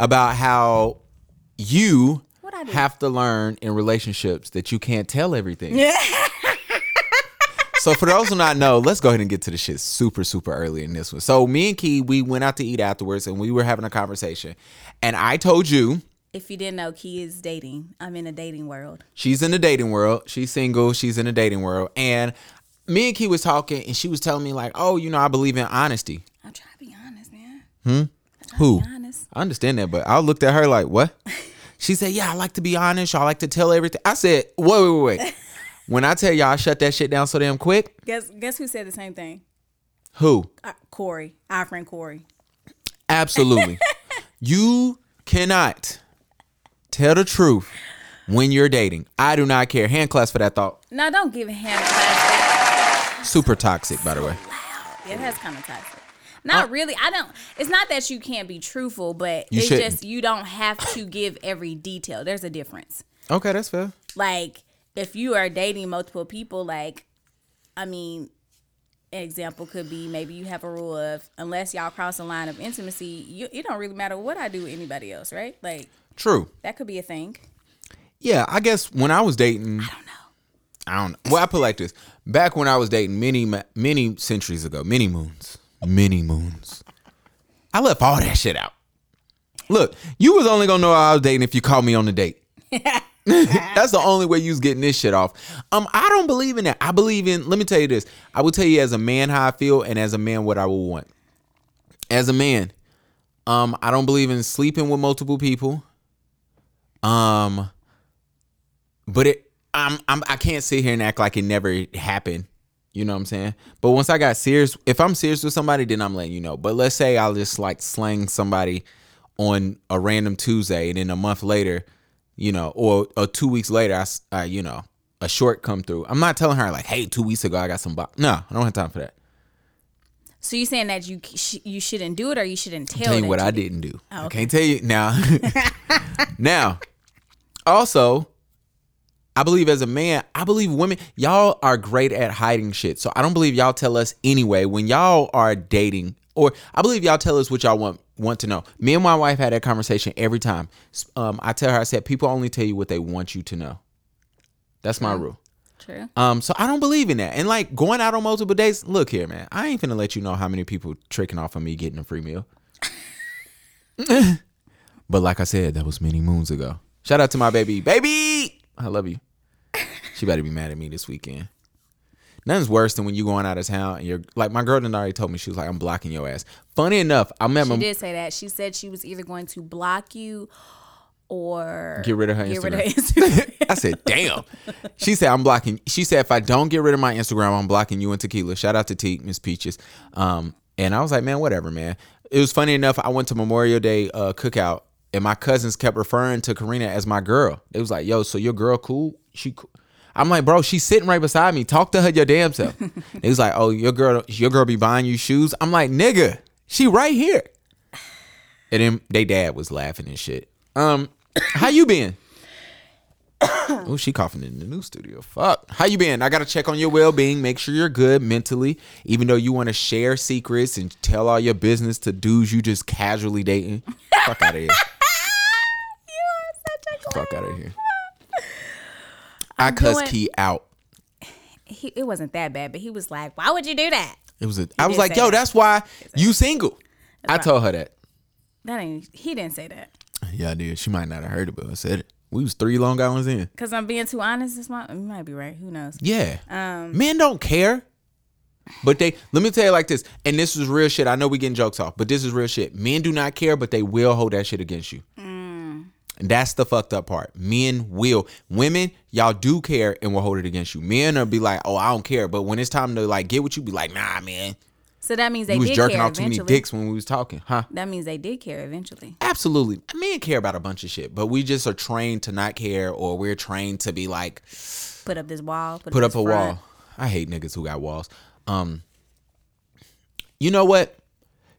about how you What I do? have to learn in relationships that you can't tell everything. so for those who not know, let's go ahead and get to the shit super super early in this one. So me and Key, we went out to eat afterwards, and we were having a conversation, and I told you If you didn't know, Key is dating. I'm in a dating world. she's in the dating world. She's single. She's in the dating world, and me and Key was talking, and she was telling me like, "Oh, you know, I believe in honesty." I'm trying to be honest, man. Hmm? Who? I understand that, but I looked at her like, "What?" She said, "Yeah, I like to be honest. I like to tell everything." I said, "Wait, wait, wait, wait." when I tell y'all, I shut that shit down so damn quick. Guess guess who said the same thing? Who? Uh, Corey, our friend Corey. Absolutely. you cannot tell the truth when you're dating. I do not care. Hand class for that thought. No, don't give a hand class. Super toxic, by the way. Yeah, has kind of toxic. Not uh, really. I don't. It's not that you can't be truthful, but it's shouldn't. just you don't have to give every detail. There's a difference. Okay, that's fair. Like if you are dating multiple people, like I mean, an example could be maybe you have a rule of unless y'all cross a line of intimacy, you, it don't really matter what I do with anybody else, right? Like True. that could be a thing. Yeah, I guess when I was dating, I don't know. I don't. Well, I put like this: back when I was dating many, many centuries ago, many moons, many moons, I left all that shit out. Look, you was only gonna know I was dating if you called me on the date. That's the only way you was getting this shit off. Um, I don't believe in that. I believe in. Let me tell you this. I will tell you as a man how I feel, and as a man what I will want. As a man, um, I don't believe in sleeping with multiple people. Um, but it I'm, I'm I can't sit here and act like it never happened. You know what I'm saying? But once I got serious, if I'm serious with somebody, then I'm letting you know. But let's say I'll just like slang somebody on a random Tuesday, and then a month later, you know, or, or two weeks later, I, you know, a short come through. I'm not telling her like, hey, two weeks ago I got some. Bo-. No, I don't have time for that. So you saying that you sh- you shouldn't do it or you shouldn't tell? tell you what I did? didn't do. Oh, I can't tell you now. now, also, I believe as a man, I believe women, y'all are great at hiding shit. So I don't believe y'all tell us anyway when y'all are dating, or I believe y'all tell us what y'all want want to know. Me and my wife had that conversation every time. Um, I tell her, I said, people only tell you what they want you to know. That's my rule. True. Um, so I don't believe in that. And like going out on multiple dates, look here, man. I ain't finna let you know how many people tricking off of me getting a free meal. but like I said, that was many moons ago. Shout out to my baby. Baby! I love you. She better be mad at me this weekend. Nothing's worse than when you going out of town and you're like my girl done already told me she was like, I'm blocking your ass. Funny enough, I met She did say that. She said she was either going to block you or Get rid of her get rid of Instagram. Instagram. I said, damn. She said, I'm blocking. She said, if I don't get rid of my Instagram, I'm blocking you and Tequila. Shout out to T, Miss Peaches. Um, and I was like, man, whatever, man. It was funny enough. I went to Memorial Day uh, cookout, and my cousins kept referring to Karina as my girl. It was like, yo, so your girl cool? She cool? I'm like, bro, she's sitting right beside me. Talk to her your damn self. it was like, oh, your girl, your girl be buying you shoes. I'm like, nigga, she right here. And then they dad was laughing and shit. Um, how you been? oh, she coughing in the new studio. Fuck. How you been? I gotta check on your well being, make sure you're good mentally. Even though you want to share secrets and tell all your business to dudes you just casually dating. Fuck out of here. You are such a clown. Fuck out of here. I cussed doing- Key out. he, it wasn't that bad, but he was like, "Why would you do that?" It was a, I was like, yo, that. that's why you single. I told her that. That ain't. He didn't say that. Yeah, I did. She might not have heard it, but I said it. We was three Long Islands in. Cause I'm being too honest. This might, you might be right. Who knows? Yeah. Um, Men don't care. But they let me tell you like this, and this is real shit. I know we getting jokes off, but this is real shit. Men do not care, but they will hold that shit against you. And that's the fucked up part. Men will. Women, y'all do care and will hold it against you. Men will be like, oh, I don't care. But when it's time to like get with you, be like, nah, man. So that means they did care. You was jerking off too many dicks when we was talking, huh? That means they did care eventually. Absolutely. Men care about a bunch of shit, but we just are trained to not care, or we're trained to be like, Put up this wall. Put, put up this a front. wall. I hate niggas who got walls. Um, you know what?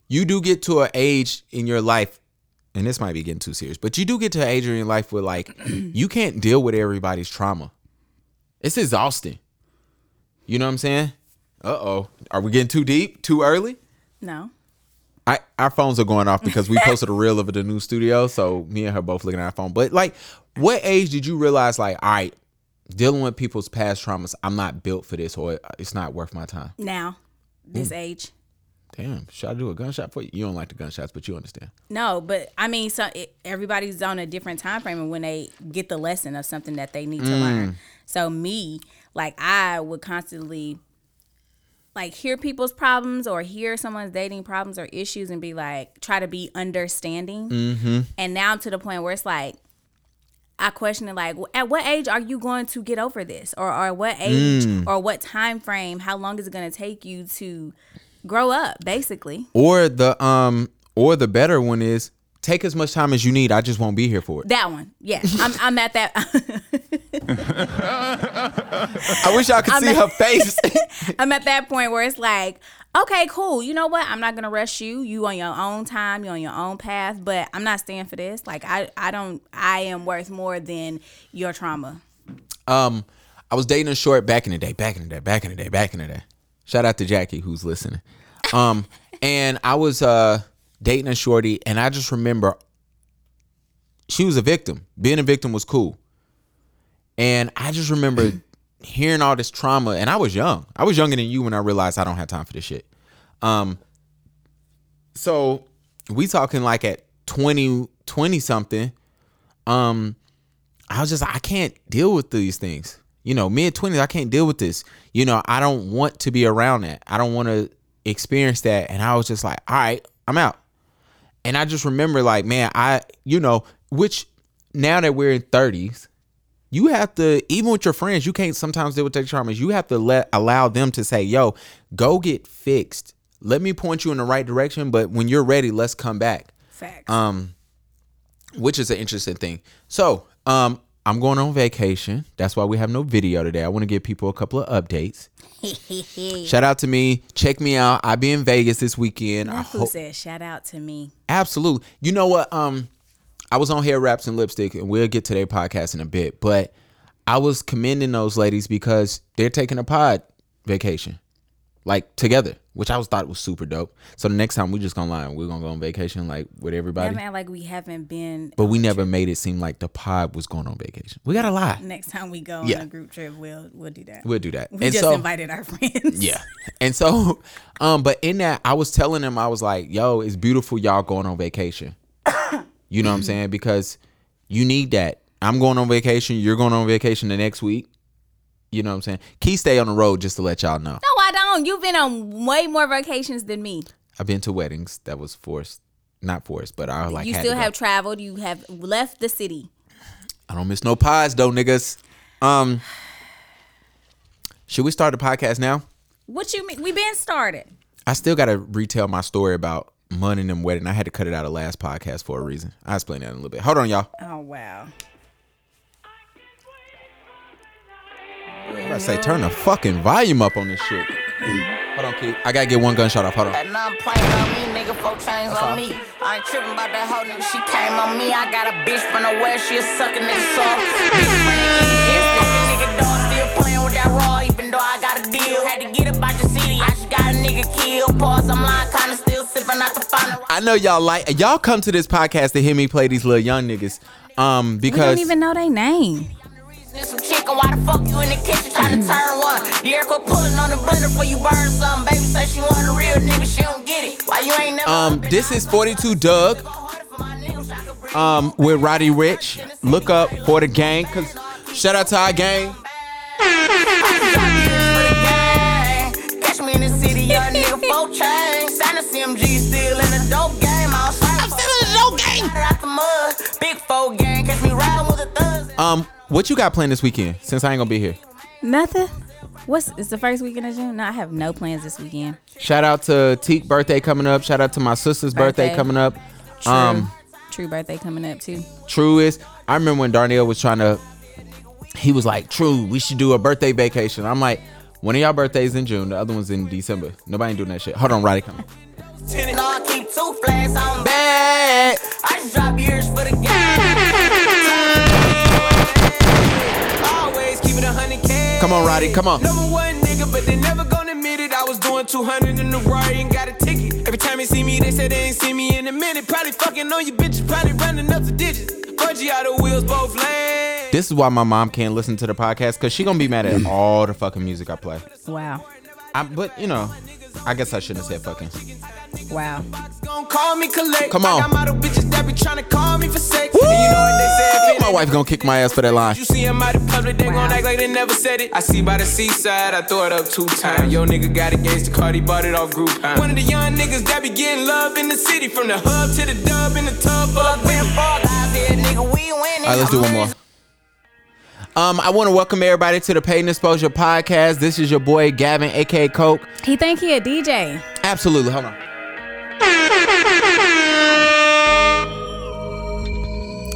You do get to an age in your life, and this might be getting too serious, but you do get to an age in your life where like you can't deal with everybody's trauma. It's exhausting. You know what I'm saying? Uh oh. Are we getting too deep? Too early? No. I, our phones are going off because we posted a reel of the new studio. So me and her both looking at our phone. But like, what age did you realize like, all right, dealing with people's past traumas, I'm not built for this, or it's not worth my time. Now, this age. Damn, should I do a gunshot for you? You don't like the gunshots, but you understand. No, but I mean, so it, everybody's on a different time frame and when they get the lesson of something that they need to mm. learn. So me, like, I would constantly like hear people's problems or hear someone's dating problems or issues and be like try to be understanding. Mm-hmm. And now I'm to the point where it's like I question it like at what age are you going to get over this or or what age mm. or what time frame how long is it going to take you to grow up basically Or the um, or the better one is take as much time as you need. I just won't be here for it. that one yeah I'm, I'm at that I wish y'all could see at- her face. I'm at that point where it's like, okay, cool. You know what? I'm not gonna rush you. You on your own time. You on your own path. But I'm not staying for this. Like I, I don't. I am worth more than your trauma. um, I was dating a short back in the day, back in the day, back in the day, back in the day. Shout out to Jackie who's listening. Um, and I was uh dating a shorty, and I just remember she was a victim. Being a victim was cool. And I just remember hearing all this trauma, and I was young. I was younger than you when I realized I don't have time for this shit. Um, so we talking like at 20, 20 something. Um, I was just I can't deal with these things. You know, mid twenties, I can't deal with this. You know, I don't want to be around that. I don't want to experience that. And I was just like, all right, I'm out. And I just remember like, man, I, you know, which now that we're in thirties, you have to even with your friends, you can't sometimes deal with their traumas. You have to let allow them to say, yo, go get fixed. Let me point you in the right direction, but when you're ready, let's come back Facts. um which is an interesting thing so um i'm going on vacation. That's why we have no video today. I want to give people a couple of updates. Shout out to me. Check me out. I'll be in vegas this weekend. I fool hope said, "Shout out to me." absolutely you know what um i was on hair wraps and lipstick and we'll get to their podcast in a bit but i was commending those ladies because they're taking a pod vacation like together which i was thought was super dope so the next time we just gonna line we're gonna go on vacation like with everybody Never act like we haven't been. but we never made it seem like the pod was going on vacation. We gotta lie. Next time we go Yeah. on a group trip, we'll we'll do that. We'll do that. we and just so invited our friends. yeah. And so um but in that I was telling them I was like, yo, it's beautiful y'all going on vacation. you know what I'm saying? Because you need that. I'm going on vacation, you're going on vacation the next week. You know what I'm saying? Key stay on the road just to let y'all know. No, I don't. You've been on way more vacations than me. I've been to weddings that was forced. Not forced, but I like you still to have traveled. You have left the city. I don't miss no pods though, niggas. Um Should we start the podcast now? What you mean? We been started. I still gotta retell my story about Mun and them wedding. I had to cut it out of last podcast for a reason. I'll explain that in a little bit. Hold on, y'all. Oh wow. I say turn the fucking volume up on this shit. Hold on, Keith. I gotta get one gunshot off. Hold on. That none playing on me, nigga, four chains on me. I ain't tripping about that hoe, nigga, she came on me. I got a bitch from the west, she a sucking nigga soft. Bitch, man, instant, nigga, dog still playing with that raw, even though I got a deal. Had to get up out the city, I just got a nigga killed. Pause, I'm lying, kinda still sipping out the final. I know y'all like y'all come to this podcast to hear me play these little young niggas. Um, We because don't even know their name. Some chicken, why the fuck you in the kitchen trying to turn one? The quit pulling on the blender before you burn something. Baby say she want a real nigga, she don't get it. Why you ain't never um, this is 42 Dugg. Um, with Roddy Ricch. Look up for the gang. Cause shout out to our gang. Catch me in the city, young nigga, four chains. Sign a CMG, still in the dope game. I'm still in the dope game. Out the mud, big four gang. Catch me riding with the thugs. Um, what you got planned this weekend? Since I ain't gonna be here. Nothing. What's it's the first weekend of June? No, I have no plans this weekend. Shout out to Teak birthday coming up. Shout out to my sister's birthday, Birthday. coming up. True. Um, True birthday coming up too. True is. I remember when Darnell was trying to. He was like, "True, we should do a birthday vacation." I'm like, "One of y'all birthdays in June, the other one's in December. Nobody ain't doing that shit." Hold on, Roddy, come. You I keep two flags on. Bad. I just drop years for the game. Come on, Roddy, come on. Number one nigga, but they never gonna admit it. I was doing 200 in the Rari and got a ticket. Every time they see me, they say they ain't see me in a minute. Probably fucking on you bitches, probably running up the digits. Bungee out the wheels, both lanes. This is why my mom can't listen to the podcast because she gonna be mad at mm. all the fucking music I play. Wow. I, but you know, I guess I shouldn't have said fucking. Wow. Gon' call me collect. Come on. My ain't wife gonna kick my ass for that line. You see them out in public, they Wow. gon' act like they never said it. I see by the seaside, I throw it up two times. Yo, nigga got engaged to Cardi, bought it off Groupon. One of the young niggas that be getting love in the city, from the hub to the dub in the tub full of whip. All All right, let's do one more. Um, I want to welcome everybody to the Paid Exposure podcast. This is your boy Gavin, aka Coke. He think he a DJ. Absolutely. Hold on.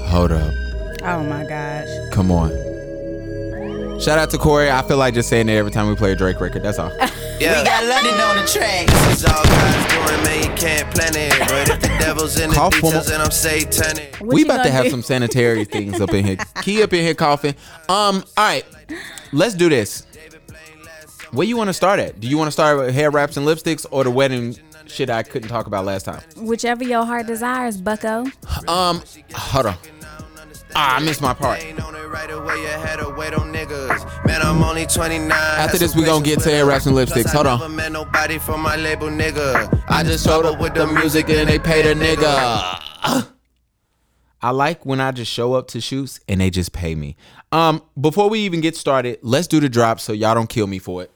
Hold up. Oh my gosh. Come on. Shout out to Corey. I feel like just saying it every time we play a Drake record. That's all. Yeah. We got London on the track. This is all God's doing, man. You can't plan it. But if the devil's in the Cough details, more- then I'm satanic. What we about to gonna have do? some sanitary things up in here. Key up in here coughing. Um, all right. Let's do this. Where you want to start at? Do you want to start with hair wraps and lipsticks or the wedding shit I couldn't talk about last time? Whichever your heart desires, Bucko. Um, hold on. Ah, I missed my part. Ain't on it right away, you had to wait on niggas. Man, I'm only 29. After this, we gonna get to hair wraps and lipsticks. Hold on. I never met nobody from my label, nigga. I just showed up with the music and they paid a nigga. I like when I just show up to shoots and they just pay me. Um, before we even get started, let's do the drop so y'all don't kill me for it.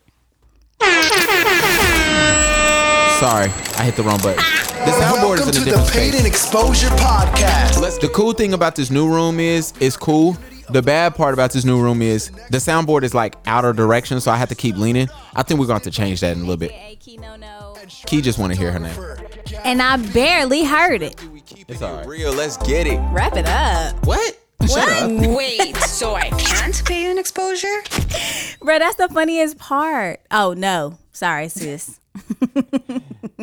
Sorry, I hit the wrong button. The soundboard Welcome is in to a the different Paid space. and Exposure Podcast. Let's, the cool thing about this new room is it's cool. The bad part about this new room is the soundboard is like out of direction, so I have to keep leaning. I think we're going to have to change that in a little bit. Key just want to hear her name. And I barely heard it. It's all right. Real, let's get it. Wrap it up. What? Shut up. Wait, so I can't pay an exposure? Bro, that's the funniest part. Oh no. Sorry, sis.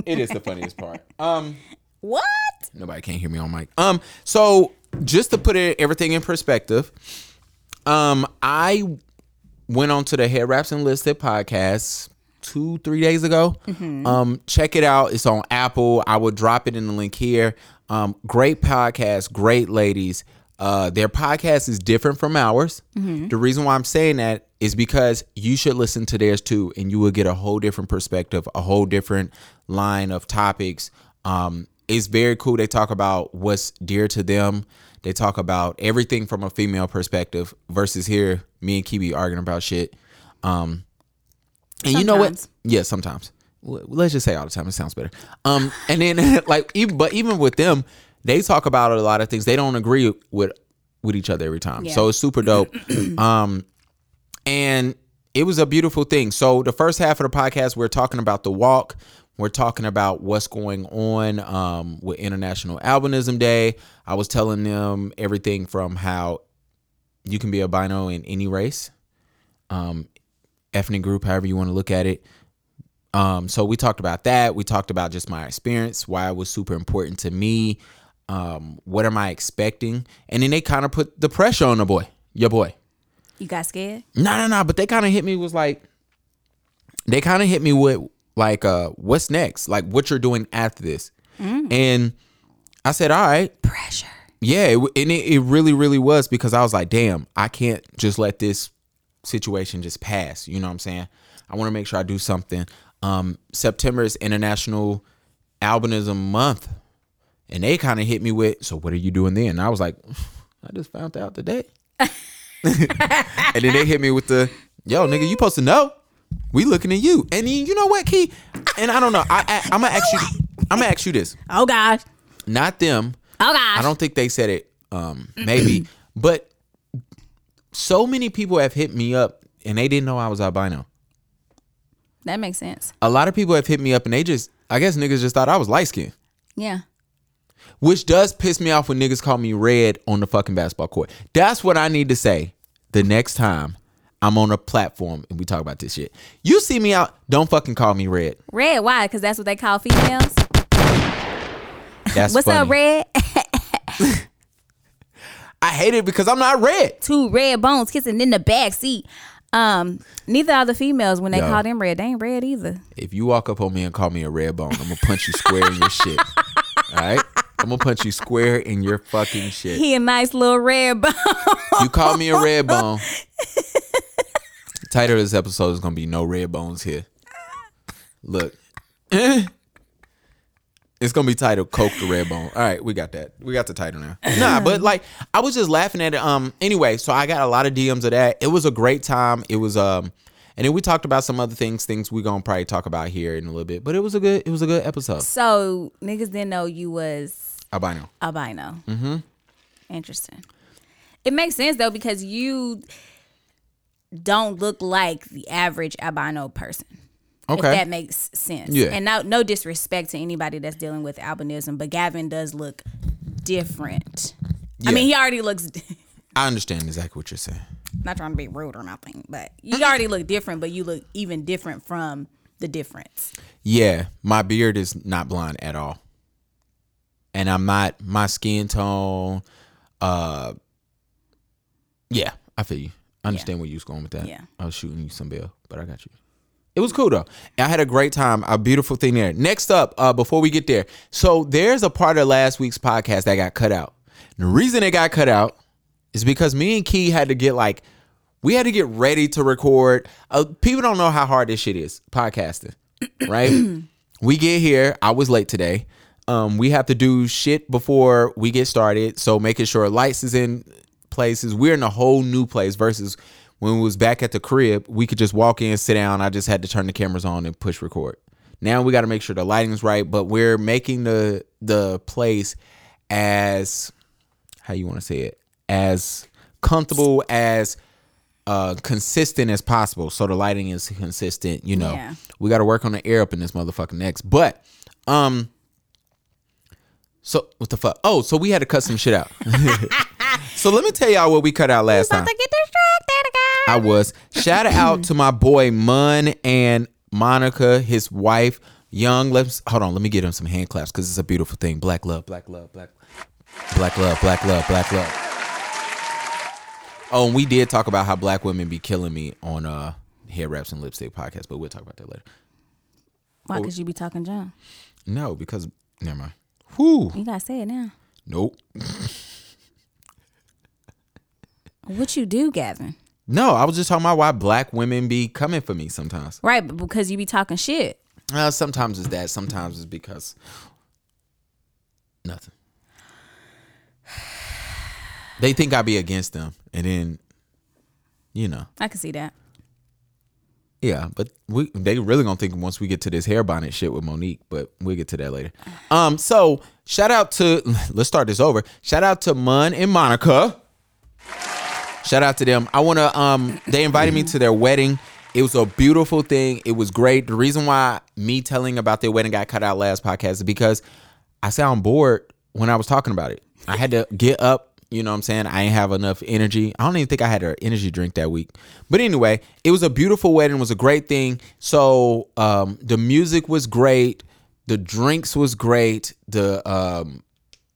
It is the funniest part. Um, What? nobody can't hear me on mic. Um, so just to put it everything in perspective, um, I went on to the Hair Wraps and Lipstick podcast two, three days ago. Um, check it out. It's on Apple. I will drop it in the link here. Um, great podcast, great ladies. Uh, their podcast is different from ours. The reason why I'm saying that is because you should listen to theirs too, and you will get a whole different perspective, a whole different line of topics. Um, it's very cool. They talk about what's dear to them. They talk about everything from a female perspective versus here, me and Key be arguing about shit. Um, and you know what? Yeah, sometimes. Let's just say all the time. It sounds better. Um, and then like even but even with them, they talk about a lot of things. They don't agree with with each other every time. Yeah. So it's super dope. um, and it was a beautiful thing. So the first half of the podcast, we're talking about the walk. We're talking about what's going on um, with International Albinism Day. I was telling them everything from how you can be albino in any race, um, ethnic group, however you want to look at it. Um, so we talked about that. We talked about just my experience, why it was super important to me. Um, what am I expecting? And then they kind of put the pressure on the boy, your boy. You got scared? No, no, no. But they kind of hit me was like, they kind of hit me with like, uh, what's next? Like, what you're doing after this? And I said, all right, Pressure. yeah, it, and it, it really, really was because I was like, damn, I can't just let this situation just pass. You know what I'm saying? I want to make sure I do something. Um, September is International Albinism Month, and they kind of hit me with, so what are you doing then? And I was like, I just found out today. and then they hit me with the, yo, nigga, you supposed to know. We looking at you. And then you know what, Key? And I don't know. I, I I'm gonna ask you. I'm gonna ask you this. Oh gosh. Not them. Oh gosh. I don't think they said it. Um, maybe, but so many people have hit me up and they didn't know I was albino. That makes sense. A lot of people have hit me up and they just, I guess niggas just thought I was light skinned Yeah. Which does piss me off when niggas call me red on the fucking basketball court. That's what I need to say the next time I'm on a platform and we talk about this shit. You see me out, don't fucking call me red. Red, why? Because that's what they call females. That's What's funny. up, Red? I hate it because I'm not red. Two red bones kissing in the back seat. Um, neither are the females when they Yo. call them red. They ain't red either. If you walk up on me and call me a red bone, I'm gonna punch you square in your shit. All right? I'm gonna punch you square in your fucking shit. He a nice little red bone. You call me a red bone. Title of this episode is gonna be No Red Bones Here. Look. It's gonna be titled Coke the Red Bone. All right, we got that. We got the title now. Nah, but like I was just laughing at it. Um anyway, so I got a lot of DMs of that. It was a great time. It was um and then we talked about some other things, things we're gonna probably talk about here in a little bit. But it was a good it was a good episode. so niggas didn't know you was Albino. albino. Mm-hmm. Interesting. It makes sense though because you don't look like the average albino person. Okay. If that makes sense. Yeah. And no, no disrespect to anybody that's dealing with albinism, but Gavin does look different. Yeah. I mean, he already looks. I understand exactly what you're saying. Not trying to be rude or nothing, but you already look different. But you look even different from the difference. Yeah, my beard is not blonde at all. And I'm not my skin tone uh yeah, I feel you. I understand where you was going with that. Yeah. I was shooting you some bill, but I got you. It was cool though. I had a great time. A beautiful thing there. Next up, uh, before we get there, so there's a part of last week's podcast that got cut out. The reason it got cut out is because me and Key had to get like, we had to get ready to record. Uh, people don't know how hard this shit is podcasting, right? we get here. I was late today. Um, we have to do shit before we get started. So making sure lights is in places. We're in a whole new place versus when we was back at the crib, we could just walk in, sit down. I just had to turn the cameras on and push record. Now we got to make sure the lighting's right, but we're making the the place as how you want to say it as comfortable as uh consistent as possible so the lighting is consistent you know Yeah. we got to work on the air up in this motherfucking next but um so what the fuck oh so we had to cut some shit out so let me tell y'all what we cut out last time get distracted again. I was. Shout out to my boy Mun and Monica, his wife, Young. Let's hold on. Let me get him some hand claps because it's a beautiful thing. Black love, black love, black, black love, black love, black love. Oh, and we did talk about how black women be killing me on uh hair wraps and lipstick podcast, but we'll talk about that later. Why? Cause you be talking John. No, because never mind. Whoo, You gotta say it now. nope. What you do, Gavin? No, I was just talking about why black women be coming for me sometimes. Right, but because you be talking shit. Uh, sometimes it's that. Sometimes it's because nothing. They think I be against them, and then, you know, I can see that. yeah. But we they really gonna think once we get to this hair bonnet shit with Monique, but we'll get to that later. Um, so shout out to let's start this over. Shout out to Mun and Monica. Shout out to them. I wanna um they invited me to their wedding. It was a beautiful thing. It was great. The reason why me telling about their wedding got cut out last podcast is because I sound bored when I was talking about it. I had to get up, you know what I'm saying? I ain't have enough energy. I don't even think I had an energy drink that week. But anyway, it was a beautiful wedding, it was a great thing. So um the music was great, the drinks was great, the um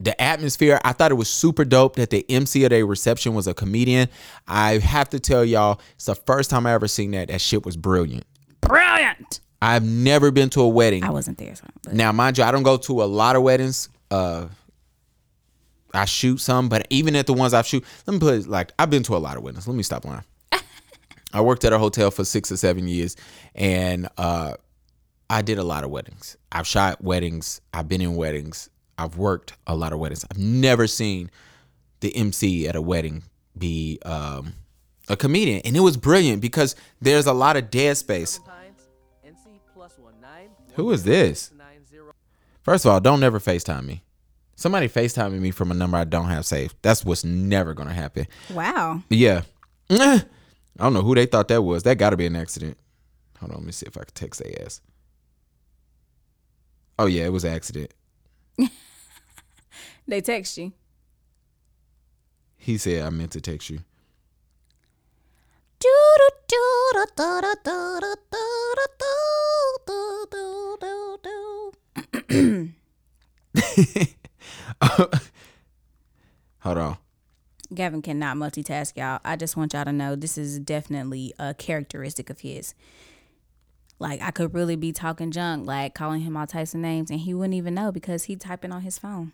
the atmosphere i thought it was super dope that the mc of their reception was a comedian i have to tell y'all it's the first time i ever seen that that shit was brilliant Brilliant. i've never been to a wedding I wasn't there, so now mind you i don't go to a lot of weddings uh i shoot some but even at the ones i've shoot let me put it like i've been to a lot of weddings let me stop lying i worked at a hotel for six or seven years and uh I did a lot of weddings. I've shot weddings. I've been in weddings. I've worked a lot of weddings. I've never seen the MC at a wedding be um, a comedian, and it was brilliant because there's a lot of dead space. Who is this? First of all, don't never FaceTime me. Somebody FaceTiming me from a number I don't have saved. That's what's never gonna happen. wow. Yeah. I don't know who they thought that was. That got to be an accident. Hold on, let me see if I can text their ass. Oh yeah, it was an accident. They text you. He said I meant to text you. Hold on. Gavin cannot multitask, y'all. I just want y'all to know this is definitely a characteristic of his. Like I could really be talking junk, like calling him all types of names, and he wouldn't even know because he typing on his phone.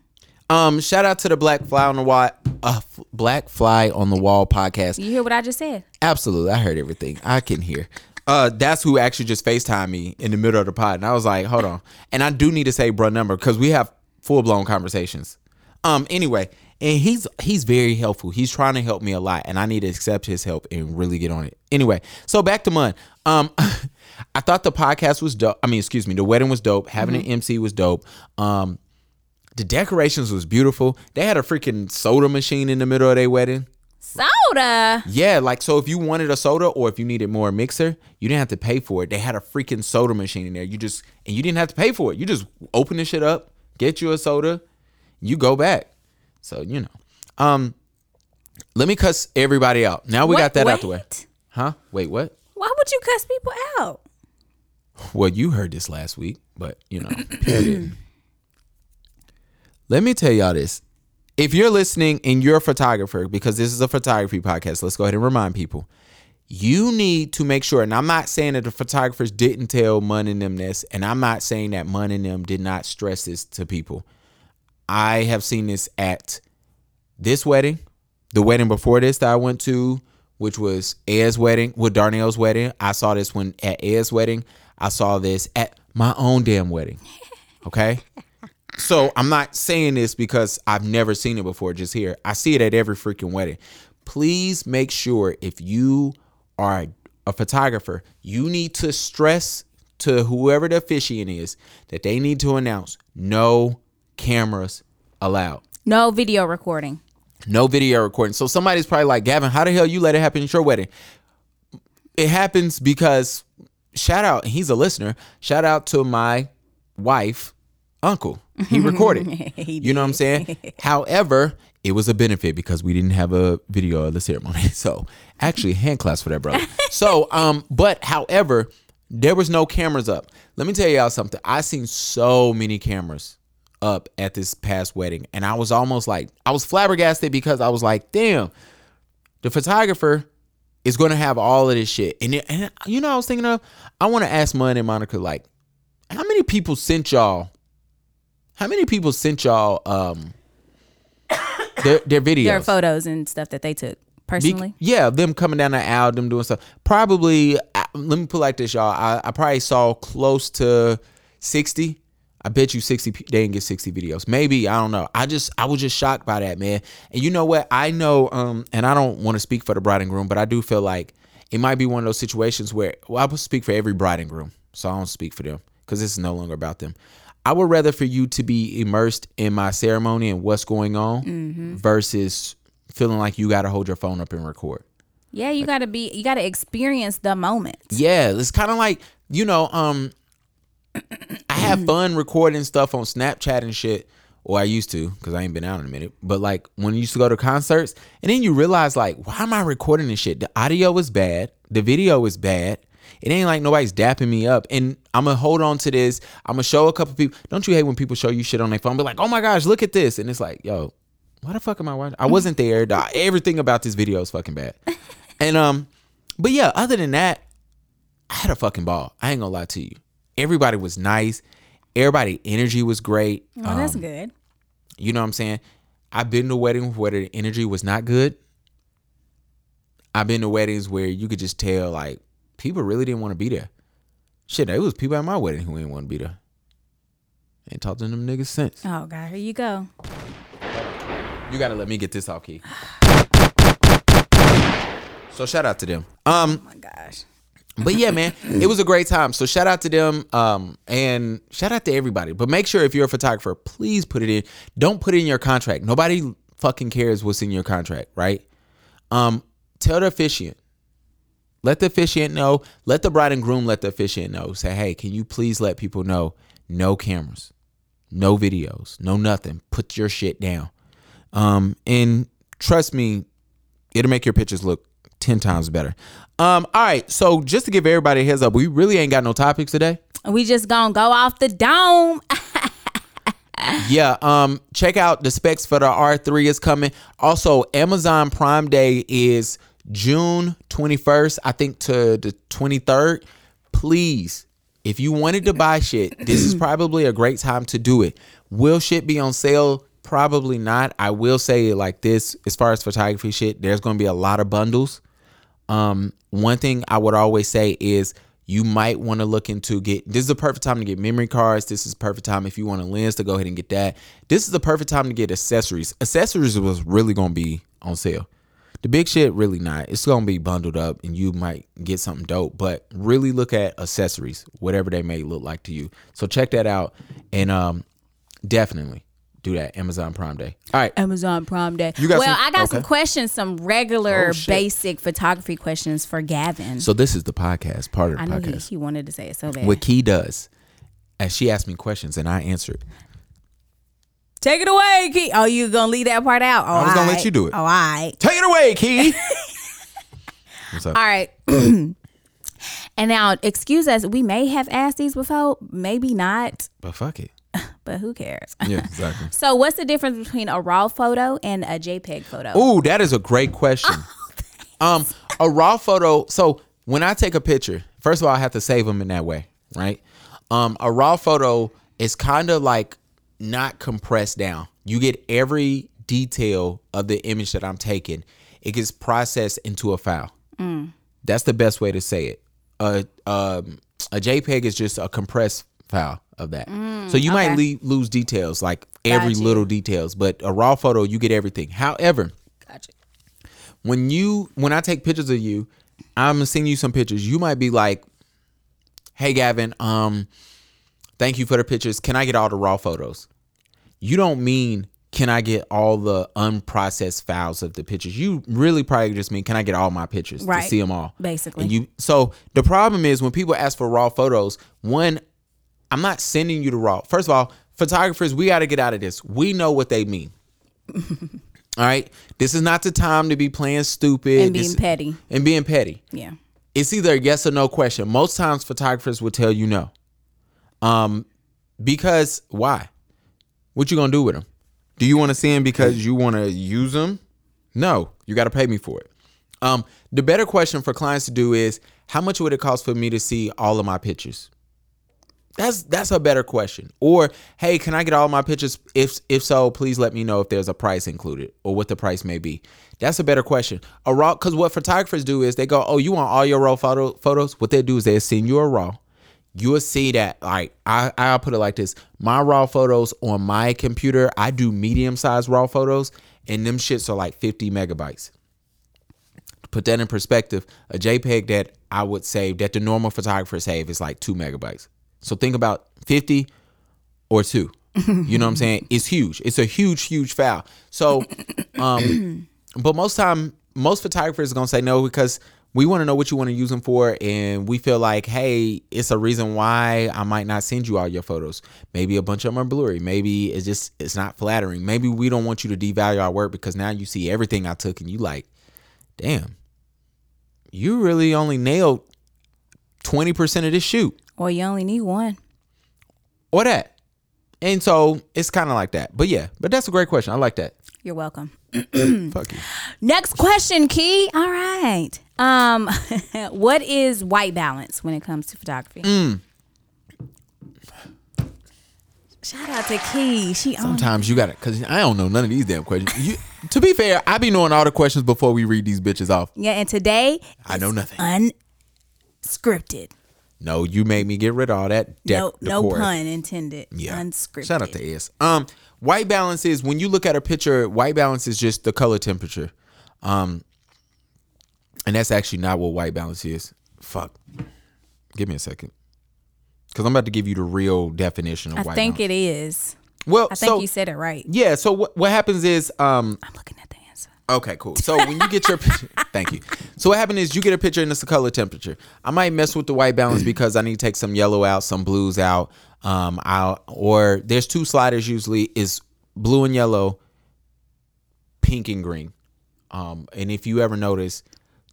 Um, shout out to the Black Fly on the Wall, uh, Black Fly on the Wall podcast. You hear what I just said? Absolutely, I heard everything. I can hear. Uh, that's who actually just Facetime me in the middle of the pod, and I was like, hold on. And I do need to say bro number because we have full blown conversations. Um, anyway, and he's he's very helpful. He's trying to help me a lot, and I need to accept his help and really get on it. Anyway, so back to Mun. Um, I thought the podcast was dope. I mean, excuse me, the wedding was dope. Having an MC was dope. Um, the decorations was beautiful. They had a freaking soda machine in the middle of their wedding. Soda. Yeah, like so if you wanted a soda or if you needed more mixer, you didn't have to pay for it. They had a freaking soda machine in there. You just and you didn't have to pay for it. You just open the shit up, get you a soda, you go back. So, you know. Um let me cuss everybody out. Now we What- got that out the way. Huh? Wait, what? Why would you cuss people out? Well, you heard this last week, but you know. Let me tell y'all this. If you're listening and you're a photographer, because this is a photography podcast, let's go ahead and remind people. You need to make sure, and I'm not saying that the photographers didn't tell Mun and them this, and I'm not saying that Mun and them did not stress this to people. I have seen this at this wedding, the wedding before this that I went to, which was Ed's wedding, with Darnell's wedding. I saw this one at Ed's wedding. I saw this at my own damn wedding. Okay? So I'm not saying this because I've never seen it before, just here. I see it at every freaking wedding. Please make sure if you are a photographer, you need to stress to whoever the officiant is that they need to announce no cameras allowed. No video recording. No video recording. So somebody's probably like, Gavin, how the hell you let it happen at your wedding? It happens because shout out, he's a listener. Shout out to my wife, uncle. He recorded. he you know what I'm saying? However, it was a benefit because we didn't have a video of the ceremony. So actually hand claps for that, brother. so um, but however, there was no cameras up. Let me tell y'all something. I seen so many cameras up at this past wedding, and I was almost like I was flabbergasted because I was like, damn, the photographer is going to have all of this shit. And, it, and you know, I was thinking of, I want to ask Mun and Monica, like, how many people sent y'all? How many people sent y'all um their their videos? There are photos and stuff that they took Be- personally. yeah, them coming down the aisle, them doing stuff. Probably, let me put it like this, y'all. I, I probably saw close to sixty. I bet you sixty. They didn't get sixty videos. Maybe I don't know. I just I was just shocked by that, man. And you know what? I know, um, and I don't want to speak for the bride and groom, but I do feel like it might be one of those situations where well, I will speak for every bride and groom, so I don't speak for them because this is no longer about them. I would rather for you to be immersed in my ceremony and what's going on versus feeling like you got to hold your phone up and record. Yeah, you gotta be you gotta experience the moment. Yeah, it's kind of like you know, um, I have fun recording stuff on Snapchat and shit. Or I used to, because I ain't been out in a minute. But like when you used to go to concerts, and then you realize like, why am I recording this shit? The audio is bad, the video is bad. It ain't like nobody's dapping me up, and I'm gonna hold on to this. I'm gonna show a couple people. Don't you hate when people show you shit on their phone? Be like, oh my gosh, look at this, and it's like, yo, why the fuck am I watching? I wasn't there. dog. Everything about this video is fucking bad. And um, but yeah, other than that, I had a fucking ball. I ain't gonna lie to you. Everybody was nice. Everybody energy was great. Oh, that's Um, good. You know what I'm saying? I've been to weddings where the energy was not good. I've been to weddings where you could just tell like people really didn't want to be there. Shit, it was people at my wedding who didn't want to be there. Ain't talked to them niggas since. Oh god, here you go. You gotta let me get this off key. So shout out to them. Um, Oh my gosh. but yeah, man, it was a great time. So shout out to them, um, and shout out to everybody. But make sure if you're a photographer, please put it in. Don't put it in your contract. Nobody fucking cares what's in your contract, right? Um, tell the officiant. Let the officiant know. Let the bride and groom let the officiant know. Say, hey, can you please let people know no cameras, no videos, no nothing. Put your shit down. Um, and trust me, it'll make your pictures look 10 times better. Um, all right, so just to give everybody a heads up, we really ain't got no topics today. We just gonna go off the dome. yeah, um, check out the specs for the R3 is coming. Also, Amazon Prime Day is June 21st, I think to the 23rd. Please, if you wanted to buy shit, this is probably a great time to do it. Will shit be on sale? Probably not. I will say it like this as far as photography shit, there's going to be a lot of bundles. Um, one thing I would always say is you might want to look into get this is the perfect time to get memory cards. This is perfect time if you want a lens to go ahead and get that. This is the perfect time to get accessories. Accessories was really gonna be on sale. The big shit really not. It's gonna be bundled up and you might get something dope. But really look at accessories, whatever they may look like to you. So check that out and um definitely do that. Amazon Prime Day. All right. Amazon Prime Day. You got well, some- I got some questions, some regular Oh, basic photography questions for Gavin. So this is the podcast, part of the I know he, podcast. he wanted to say it so bad. What Key does, as she asked me questions and I answered. Take it away, Key. Oh, you gonna leave that part out? Oh, I was gonna let you do it. Oh, all right. Take it away, Key. What's up? All right. and now, excuse us. We may have asked these before, maybe not, But fuck it. but who cares? Yeah, exactly. So, what's the difference between a raw photo and a JPEG photo? Ooh, that is a great question. um, a raw photo. So when I take a picture, first of all, I have to save them in that way, right? Um, a raw photo is kind of like not compressed down. You get every detail of the image that I'm taking. It gets processed into a file. That's the best way to say it. A um, a JPEG is just a compressed file of that. so you might okay. le- lose details, like every little details, but a raw photo you get everything. However, Gotcha. when you when I take pictures of you, I'm gonna you some pictures. You might be like, "Hey, Gavin, um, thank you for the pictures. Can I get all the raw photos?" You don't mean can I get all the unprocessed files of the pictures? You really probably just mean can I get all my pictures Right. to see them all? Basically. And you so the problem is when people ask for raw photos, one, I'm not sending you the raw. First of all, photographers, we got to get out of this. We know what they mean. all right, this is not the time to be playing stupid And being This- petty. And being petty. Yeah. It's either a yes or no question. Most times, photographers will tell you no. Um, because why? What you gonna do with them? Do you want to see them because you want to use them? No, you got to pay me for it. Um, the better question for clients to do is, how much would it cost for me to see all of my pictures? That's that's a better question. Or, hey, can I get all my pictures? If if so, please let me know if there's a price included or what the price may be. That's a better question. A raw, because what photographers do is they go, oh, you want all your raw photo photos? What they do is they send you a raw. You'll see that like I I'll put it like this: my raw photos on my computer, I do medium sized raw photos, and them shits are like 50 megabytes put that in perspective, a JPEG that I would save that the normal photographer save is like two megabytes. So think about 50 or two. You know what I'm saying? It's huge. It's a huge, huge file. So, um, but most time, most photographers are gonna say no because we want to know what you want to use them for, and we feel like, hey, it's a reason why I might not send you all your photos. Maybe a bunch of them are blurry. Maybe it's just it's not flattering. Maybe we don't want you to devalue our work because now you see everything I took and you like, damn, you really only nailed 20% of this shoot Or you only need one. or that. And so it's kind of like that. But yeah, but that's a great question. I like that. You're welcome. Fuck you. Next question, Key. All right. Um, what is white balance when it comes to photography? Mm. Shout out to Key. She Sometimes you got it because I don't know none of these damn questions. You, to be fair, I be knowing all the questions before we read these bitches off. Yeah, and today I know nothing. unscripted. No, you made me get rid of all that. Dec- no, no pun intended. Yeah. Unscripted. Shout out to S. Um, white balance is when you look at a picture. White balance is just the color temperature. Um, and that's actually not what white balance is. Fuck. Give me a second. Because I'm about to give you the real definition of white balance. I white think balance. it is. Well, I think so you said it right. yeah. So what what happens is um I'm looking at the answer. Okay, cool. So when you get your picture, thank you. So what happened is you get a picture and it's the color temperature. I might mess with the white balance because I need to take some yellow out, some blues out. Um, out or there's two sliders usually is blue and yellow, pink and green. Um, and if you ever notice,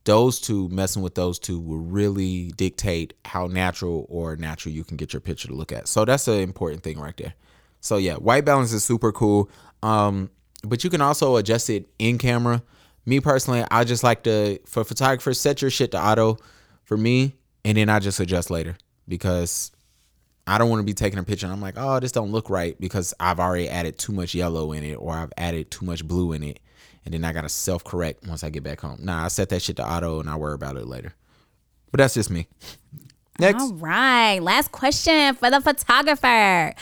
those two messing with those two will really dictate how natural or natural you can get your picture to look at. So that's an important thing right there. So yeah, white balance is super cool. Um, but you can also adjust it in camera. Me personally, I just like to for photographers set your shit to auto for me, and then I just adjust later because I don't want to be taking a picture and I'm like, oh, this don't look right because I've already added too much yellow in it or I've added too much blue in it, and then I gotta self correct once I get back home. Nah, I set that shit to auto and I worry about it later. But that's just me. Next. All right. Last question for the photographer.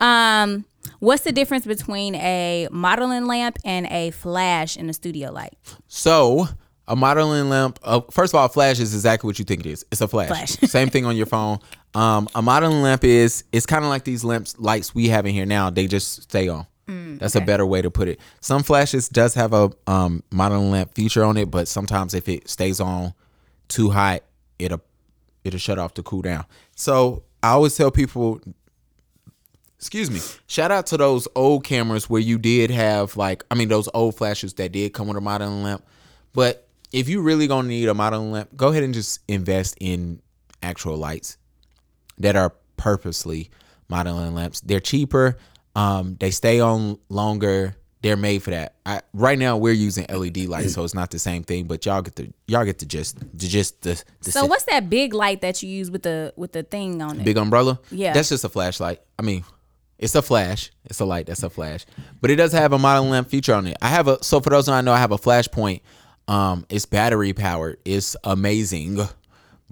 Um, what's the difference between a modeling lamp and a flash in a studio light? So a modeling lamp. Uh, first of all, a flash is exactly what you think it is. It's a flash. Flash. Same thing on your phone. Um, a modeling lamp is it's kind of like these lamps lights we have in here now. They just stay on. That's a better way to put it. Some flashes does have a um, modeling lamp feature on it, but sometimes if it stays on too hot, it'll it'll shut off to cool down. So I always tell people excuse me shout out to those old cameras where you did have like i mean those old flashes that did come with a modeling lamp but if you really gonna need a modeling lamp go ahead and just invest in actual lights that are purposely modeling lamps they're cheaper um they stay on longer they're made for that I, right now we're using led lights so it's not the same thing but y'all get the y'all get the gist the gist the, the So what's that big light that you use with the with the thing on it? big umbrella. Yeah. that's just a flashlight. I mean, it's a flash. It's a light. That's a flash. But it does have a modeling lamp feature on it. I have a so for those who don't know, I have a flash point. Um, it's battery powered. It's amazing,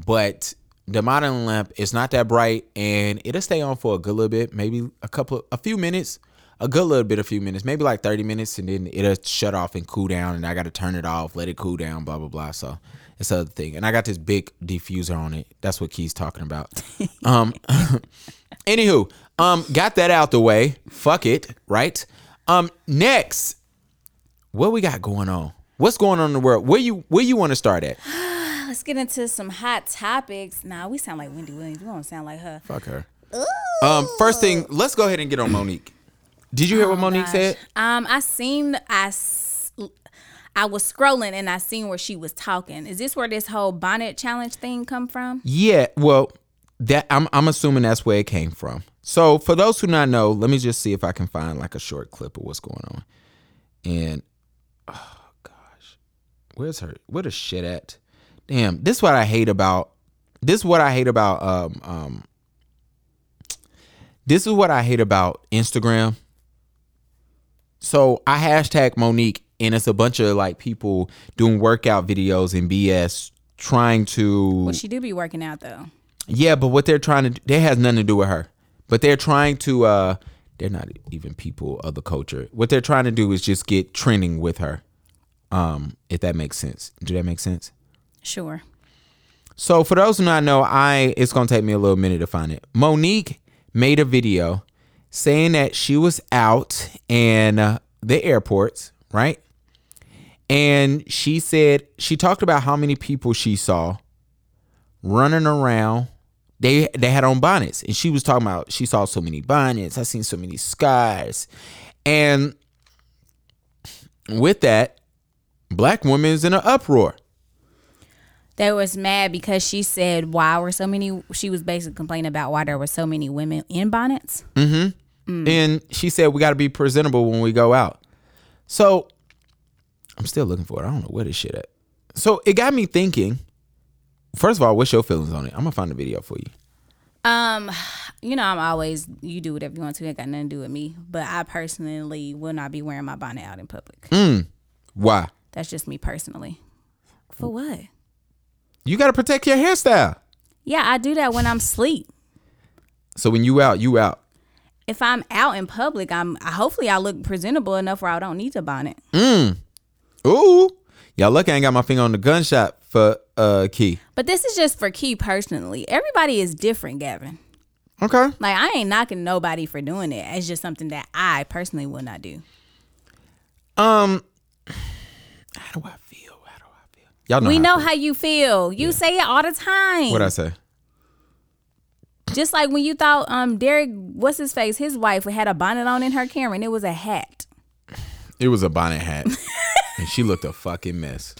but the modeling lamp is not that bright, and it'll stay on for a good little bit, maybe a couple, a few minutes, a good little bit, a few minutes, maybe like thirty minutes, and then it'll shut off and cool down, and I got to turn it off, let it cool down, blah blah blah. So it's other thing, and I got this big diffuser on it. That's what Key's talking about. um, anywho, um, got that out the way. Fuck it, right? Um, next, what we got going on? What's going on in the world? Where you where you want to start at? Let's get into some hot topics. Nah, we sound like Wendy Williams. We don't sound like her. Fuck her. Um, first thing, let's go ahead and get on Monique. Did you hear what Monique Gosh. said? Um, I seen I. I was scrolling and I seen where she was talking. Is this where this whole bonnet challenge thing come from? Yeah, well, that I'm I'm assuming that's where it came from. So for those who not know, let me just see if I can find like a short clip of what's going on. And oh gosh, where's her? Where the shit at? Damn, this is what I hate about. This is what I hate about. Um um. This is what I hate about Instagram. So I hashtag Monique, and it's a bunch of like people doing workout videos and BS trying to Well, she do be working out though. yeah, but what they're trying to do, that has nothing to do with her. But they're trying to uh they're not even people of the culture. What they're trying to do is just get trending with her. Um, if that makes sense. Do that make sense? Sure. So for those who not know, I it's gonna take me a little minute to find it. Monique made a video saying that she was out in uh, the airports, right? And she said she talked about how many people she saw running around. They they had on bonnets, and she was talking about she saw so many bonnets. I seen so many scars, and with that, black women's in an uproar. They was mad because she said why were so many she was basically complaining about why there were so many women in bonnets. Mm-hmm. Mm. And she said we got to be presentable when we go out. So I'm still looking for it. I don't know where this shit at. So it got me thinking. First of all, what's your feelings on it? I'm gonna find a video for you. Um, you know, I'm always you do whatever you want to. It ain't got nothing to do with me. But I personally will not be wearing my bonnet out in public. Mm. Why? That's just me personally. For what? You got to protect your hairstyle. Yeah, I do that when I'm asleep. So when you out, you out. If I'm out in public, I'm hopefully I look presentable enough where I don't need to bonnet. Mm. Ooh, y'all lucky I ain't got my finger on the gunshot for uh Key. But this is just for Key personally. Everybody is different, Gavin. Okay. Like I ain't knocking nobody for doing it. It's just something that I personally would not do. Um, how do I feel? How do I feel? Y'all know. we how know how you feel. You say it all the time. What I say? Just like when you thought um Derek, what's his face, his wife had a bonnet on in her camera and it was a hat. It was a bonnet hat, and she looked a fucking mess.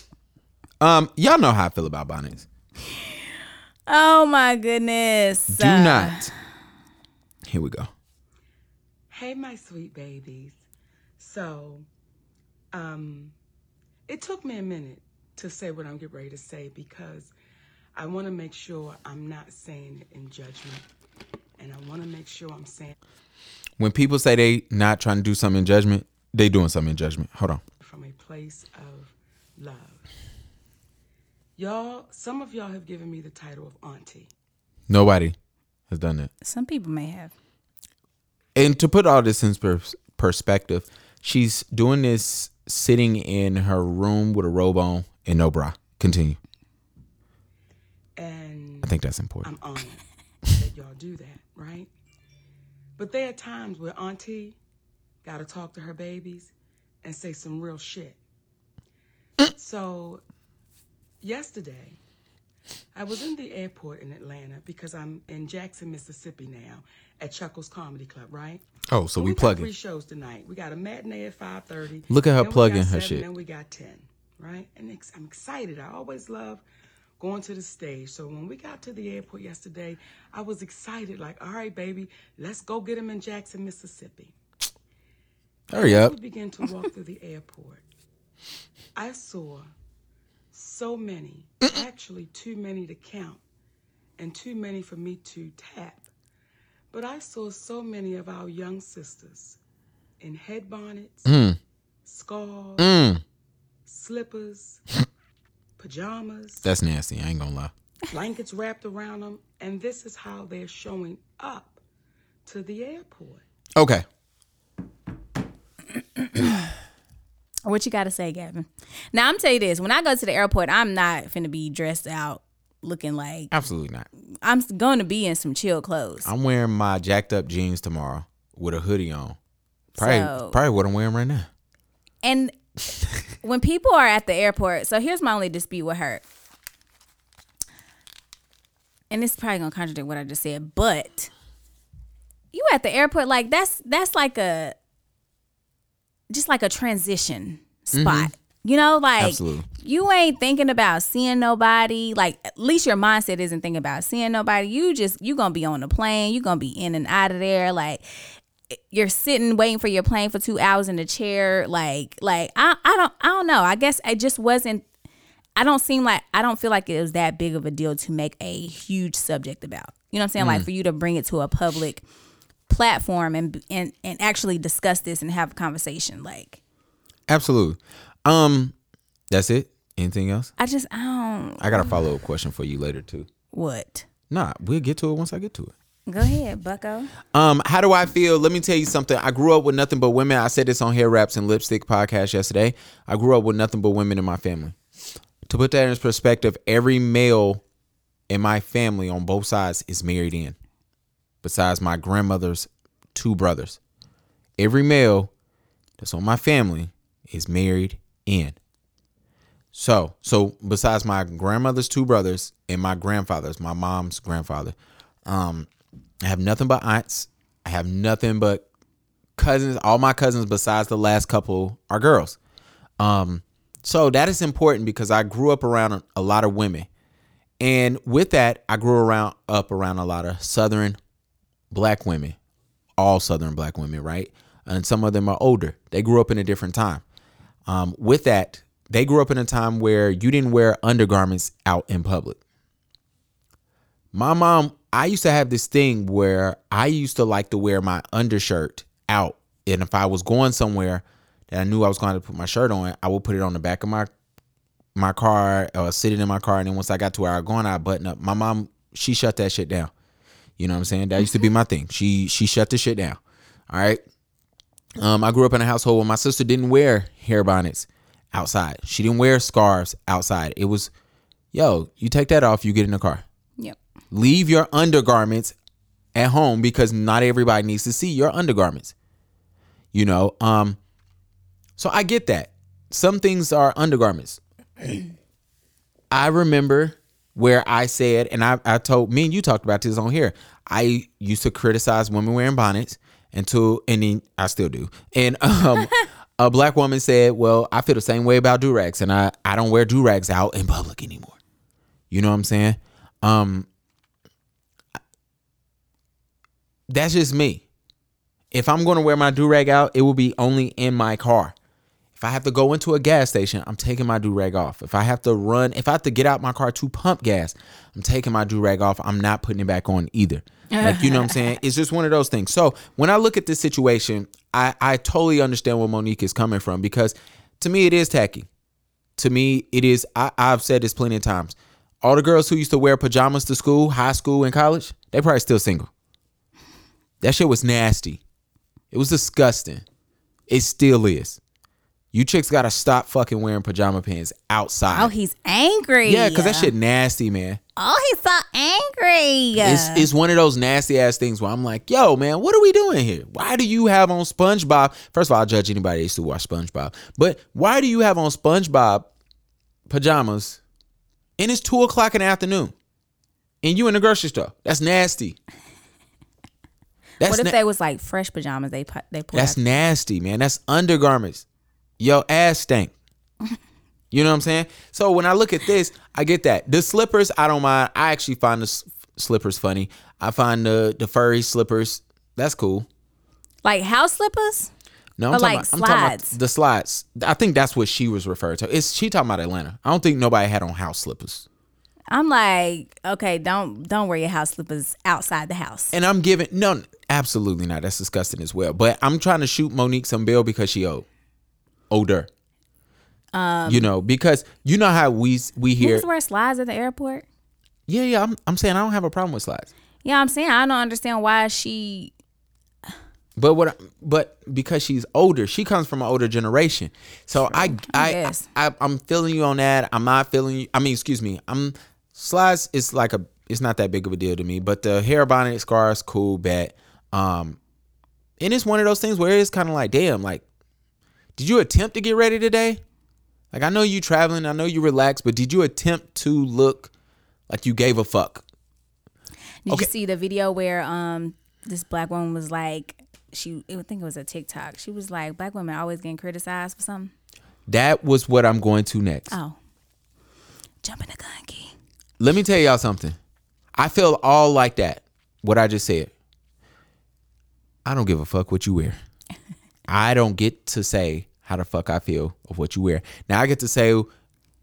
Um, y'all know how I feel about bonnets. Oh my goodness. Do Uh, not. Here we go. Hey, my sweet babies. So, um, it took me a minute to say what I'm getting ready to say because I want to make sure I'm not saying it in judgment. And I want to make sure I'm saying When people say they not trying to do something in judgment, they doing something in judgment. Hold on. from a place of love. Y'all, some of y'all have given me the title of auntie. Nobody has done that. Some people may have. And to put all this in pers- perspective, she's doing this sitting in her room with a robe on and no bra. Continue. And I think that's important. I'm honored that y'all do that, right? But there are times where Auntie got to talk to her babies and say some real shit. so, yesterday, I was in the airport in Atlanta because I'm in Jackson, Mississippi now at Chuckles Comedy Club, right? Oh, so we got plugging. three shows tonight. We got a matinee at five thirty. Look at her plugging her shit. And we got ten, right? And I'm excited. I always love going to the stage. So when we got to the airport yesterday, I was excited. Like, all right, baby, let's go get him in Jackson, Mississippi. Hurry As up. we began to walk through the airport, I saw so many, actually too many to count, and too many for me to tap. But I saw so many of our young sisters in head bonnets, scarves, Mm, slippers, pajamas, that's nasty. I ain't gonna lie. blankets wrapped around them, and this is how they're showing up to the airport. Okay. What you got to say, Gavin? Now I'm tell you this: when I go to the airport, I'm not finna be dressed out looking like Absolutely not. I'm going to be in some chill clothes. I'm wearing my jacked up jeans tomorrow with a hoodie on. Probably, So- probably what I'm wearing right now. And when people are at the airport, so here's my only dispute with her. And it's probably gonna contradict what I just said, but you at the airport, like that's that's like a just like a transition mm-hmm. spot. You know, like Absolutely. you ain't thinking about seeing nobody. Like at least your mindset isn't thinking about seeing nobody. You just you gonna be on the plane. You gonna be in and out of there. Like you're sitting waiting for your plane for two hours in the chair. Like like I I don't I don't know. I guess it just wasn't. I don't seem like I don't feel like it was that big of a deal to make a huge subject about. You know what I'm saying? Like for you to bring it to a public platform and and and actually discuss this and have a conversation. Like Absolutely. Um, that's it. Anything else? I just I don't I got a follow up question for you later too. what. Nah, we'll get to it once I get to it. Go ahead, Bucko. Um, how do I feel? Let me tell you something. I grew up with nothing but women. I said this on Hair Wraps and Lipstick podcast yesterday. I grew up with nothing but women in my family. To put that in perspective, every male in my family on both sides is married in, besides my grandmother's two brothers. Every male that's on my family is married in. So, so besides my grandmother's two brothers and my grandfather's, my mom's grandfather, um, I have nothing but aunts. I have nothing but cousins. All my cousins, besides the last couple, are girls. Um, so that is important because I grew up around a, lot of women, and with that, I grew around up around a lot of Southern black women, all Southern black women, right? And some of them are older. They grew up in a different time. Um, with that, they grew up in a time where you didn't wear undergarments out in public. My mom, I used to have this thing where I used to like to wear my undershirt out. And if I was going somewhere that I knew I was going to put my shirt on, I would put it on the back of my my car or sit it in my car. And then once I got to where I was going, I button up. My mom, she shut that shit down. You know what I'm saying? That used to be my thing. She she shut the shit down. All right. Um, I grew up in a household where my sister didn't wear hair bonnets outside. She didn't wear scarves outside. It was, yo, you take that off, you get in the car. Leave your undergarments at home because not everybody needs to see your undergarments. You know, um, so I get that. Some things are undergarments. I remember where I said, and I, I told me and you talked about this on here. I used to criticize women wearing bonnets until, and then I still do. And um, a black woman said, "Well, I feel the same way about do rags, and I I don't wear do rags out in public anymore." You know what I'm saying? Um, that's just me. If I'm going to wear my do rag out, it will be only in my car. If I have to go into a gas station, I'm taking my do rag off. If I have to run, if I have to get out my car to pump gas, I'm taking my do rag off. I'm not putting it back on either. Like you know what I'm saying? It's just one of those things. So when I look at this situation, I I totally understand where Monique is coming from because to me it is tacky. To me it is. I, I've said this plenty of times. All the girls who used to wear pajamas to school, high school, and college, they probably still single. That shit was nasty. It was disgusting. It still is. You chicks gotta stop fucking wearing pajama pants outside. Oh, he's angry. yeah, because that shit nasty, man. Oh, he's so angry. It's, it's one of those nasty ass things where I'm like, yo, man, what are we doing here? Why do you have on SpongeBob? First of all, I'll judge anybody that used to watch SpongeBob. But why do you have on SpongeBob pajamas and it's two o'clock in the afternoon and you in the grocery store? That's nasty. That's what if na- they was like fresh pajamas? They put they put. That's nasty, man. That's undergarments. Yo, ass stank. You know what I'm saying? So when I look at this, I get that. The slippers, I don't mind. I actually find the s- slippers funny. I find the the furry slippers. That's cool. like house slippers. No, I'm talking, like about, I'm talking about slides. the slides. I think that's what she was referring to. Is she talking about Atlanta? I don't think nobody had on house slippers. I'm like, okay, don't don't wear your house slippers outside the house. And I'm giving no, absolutely not. That's disgusting as well. But I'm trying to shoot Monique some bill because she old, older. Um, you know, because you know how we we hear. Wear slides at the airport. Yeah, yeah. I'm I'm saying I don't have a problem with slides. Yeah, I'm saying I don't understand why she. But what? But because she's older, she comes from an older generation. So I, I, I, guess. I, am feeling you on that. I'm not feeling you. I mean, excuse me. I'm slides. It's like a. It's not that big of a deal to me. But the hair bonnet scarves, cool, bet. Um, and it's one of those things where it's kind of like, damn, like, did you attempt to get ready today? Like, I know you traveling. I know you relaxed, but did you attempt to look like you gave a fuck? Did Okay. you see the video where um this black woman was like she I think it was a TikTok. She was like black women always getting criticized for something. That was what I'm going to next. Oh, jumping the gun key. Let me tell y'all something. I feel all like that. What I just said. I don't give a fuck what you wear. I don't get to say how the fuck I feel of what you wear. Now I get to say,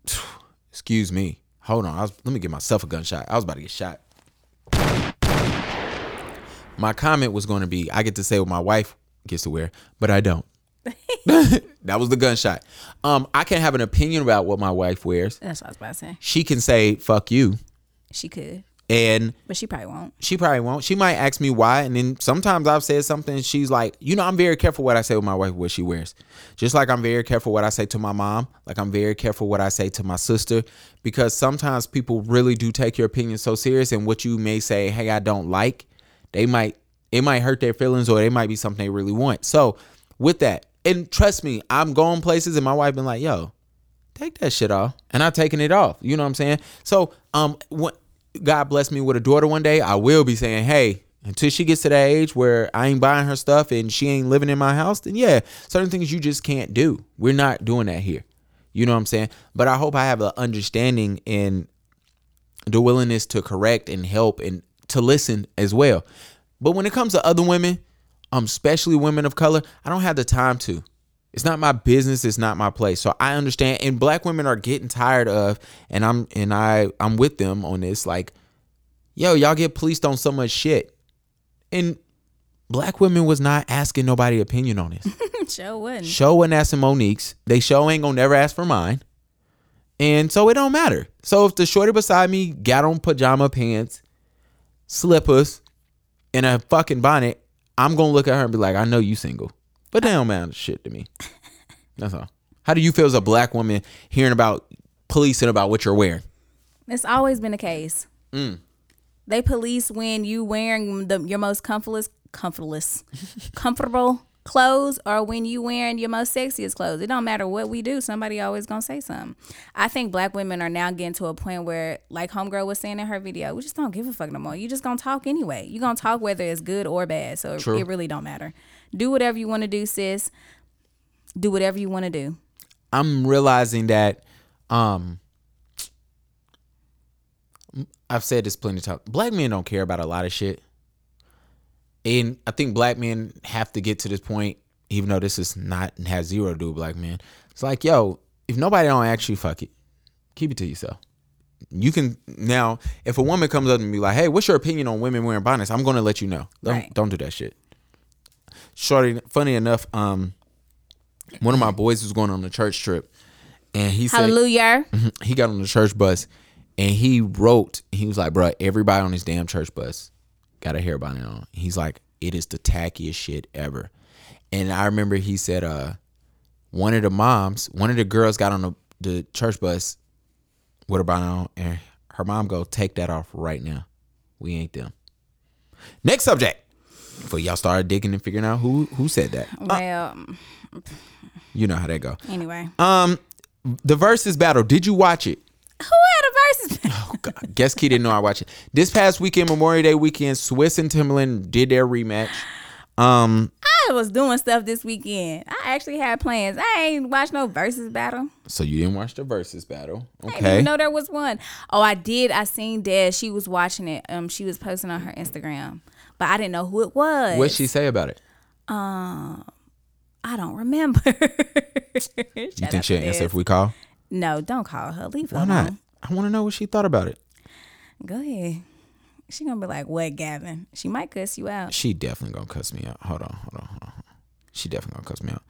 excuse me. Hold on. I was, let me give myself a gunshot. I was about to get shot. My comment was going to be, I get to say what my wife gets to wear, but I don't. that was the gunshot. Um, I can't have an opinion about what my wife wears. That's what I was about to say. She can say "fuck you," She could, and but she probably won't. she probably won't. She might ask me why, and then sometimes I've said something. She's like, you know, I'm very careful what I say with my wife, what she wears. Just like I'm very careful what I say to my mom. Like I'm very careful what I say to my sister, because sometimes people really do take your opinion so serious, and what you may say, hey, I don't like, they might it might hurt their feelings, or it might be something they really want. So with that, and trust me, I'm going places, and my wife been like, yo, take that shit off. And i've taken it off. You know what i'm saying? So um when god bless me with a daughter one day. I will be saying hey until she gets to that age where i ain't buying her stuff and she ain't living in my house then yeah certain things you just can't do. We're not doing that here. You know what i'm saying? But i hope i have an understanding and the willingness to correct and help and to listen as well. But when it comes to other women um especially women of color i don't have the time to it's not my business. It's not my place. So I understand. And black women are getting tired of, and I'm and I I'm with them on this. Like, yo, y'all get policed on so much shit, and black women was not asking nobody opinion on this. Sure wouldn't. show wasn't asking Monique's. They show ain't gonna never ask for mine, and so it don't matter. So if the shorty beside me got on pajama pants, slippers, and a fucking bonnet, I'm gonna look at her and be like, I know you single, but that don't matter shit to me. That's all. How do you feel as a black woman hearing about policing about what you're wearing? It's always been the case. Mm. They police when you wearing the your most comfortless, comfortless, comfortable clothes, or when you wearing your most sexiest clothes. It don't matter what we do. Somebody always gonna say something. I think black women are now getting to a point where, like Homegirl was saying in her video, we just don't give a fuck no more. You just gonna talk anyway. You gonna talk whether it's good or bad. So it, True. it really don't matter. Do whatever you want to do, sis. Do whatever you want to do. I'm realizing that um I've said this plenty of times. Black men don't care about a lot of shit. And I think black men have to get to this point, even though this is not has zero to do with black men. It's like, yo, if nobody don't actually fuck it, keep it to yourself. You can now, if a woman comes up and be like, "Hey, what's your opinion on women wearing bonnets?" I'm gonna let you know. Don't Right. don't do that shit. Shorty, funny enough, um, one of my boys was going on a church trip, and he said Hallelujah. he got on the church bus, and he wrote. He was like, "Bruh, everybody on this damn church bus got a hair bonnet on." He's like, "It is the tackiest shit ever," and I remember he said, "Uh, one of the moms, one of the girls got on the, the church bus with a bonnet on, and her mom go, take that off right now. We ain't them." Next subject. Before y'all started digging and figuring out who who said that, Well, you know how that go. anyway. Um, the versus battle. Did you watch it? Who had a versus? Oh God. Guess Key didn't know I watched it. This past weekend, Memorial Day weekend, Swizz and Timbaland did their rematch. Um, I was doing stuff this weekend. I actually had plans. I ain't watched no versus battle. so you didn't watch the versus battle, I didn't okay? even know there was one. Oh, I did. I seen Des. She was watching it. Um, she was posting on her Instagram, but I didn't know who it was. What'd she say about it? Um, I don't remember. You think she'll answer if we call? No, don't call her. Leave her Why alone. not? I want to know what she thought about it. Go ahead. She gonna be like, "What, Gavin?" She might cuss you out. She definitely gonna cuss me out. Hold on, hold on, hold on. She definitely gonna cuss me out.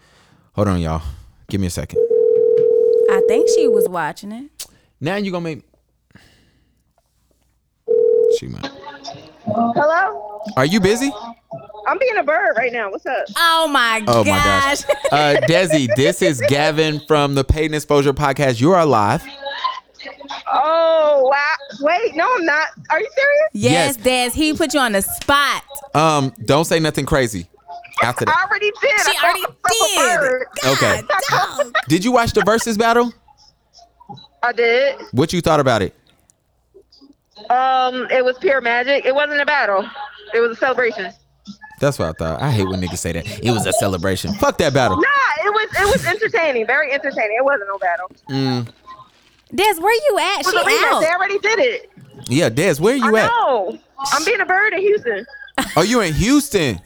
Hold on, y'all. Give me a second. I think she was watching it. Now you gonna make. She might. Hello? Are you busy? I'm being a bird right now. What's up? Oh my Oh gosh. my gosh. Uh, Desi, this is Gavin from the Paid Exposure Podcast. You are live. Oh, wow. Wait, no, I'm not. Are you serious? yes, Des. He put you on the spot. Um, don't say nothing crazy. After that, I already did. She I already called myself a did. okay. Dog. Did you watch the versus battle? I did. What you thought about it? Um, it was pure magic. It wasn't a battle. It was a celebration. That's what I thought. I hate when niggas say that. It was a celebration. Fuck that battle. Nah, it was it was entertaining. Very entertaining. It wasn't no battle. It Des, where you at? was She a rematch. They already did it. Yeah, Des, where you I at? know. I'm being a bird in Houston. Oh, you in Houston?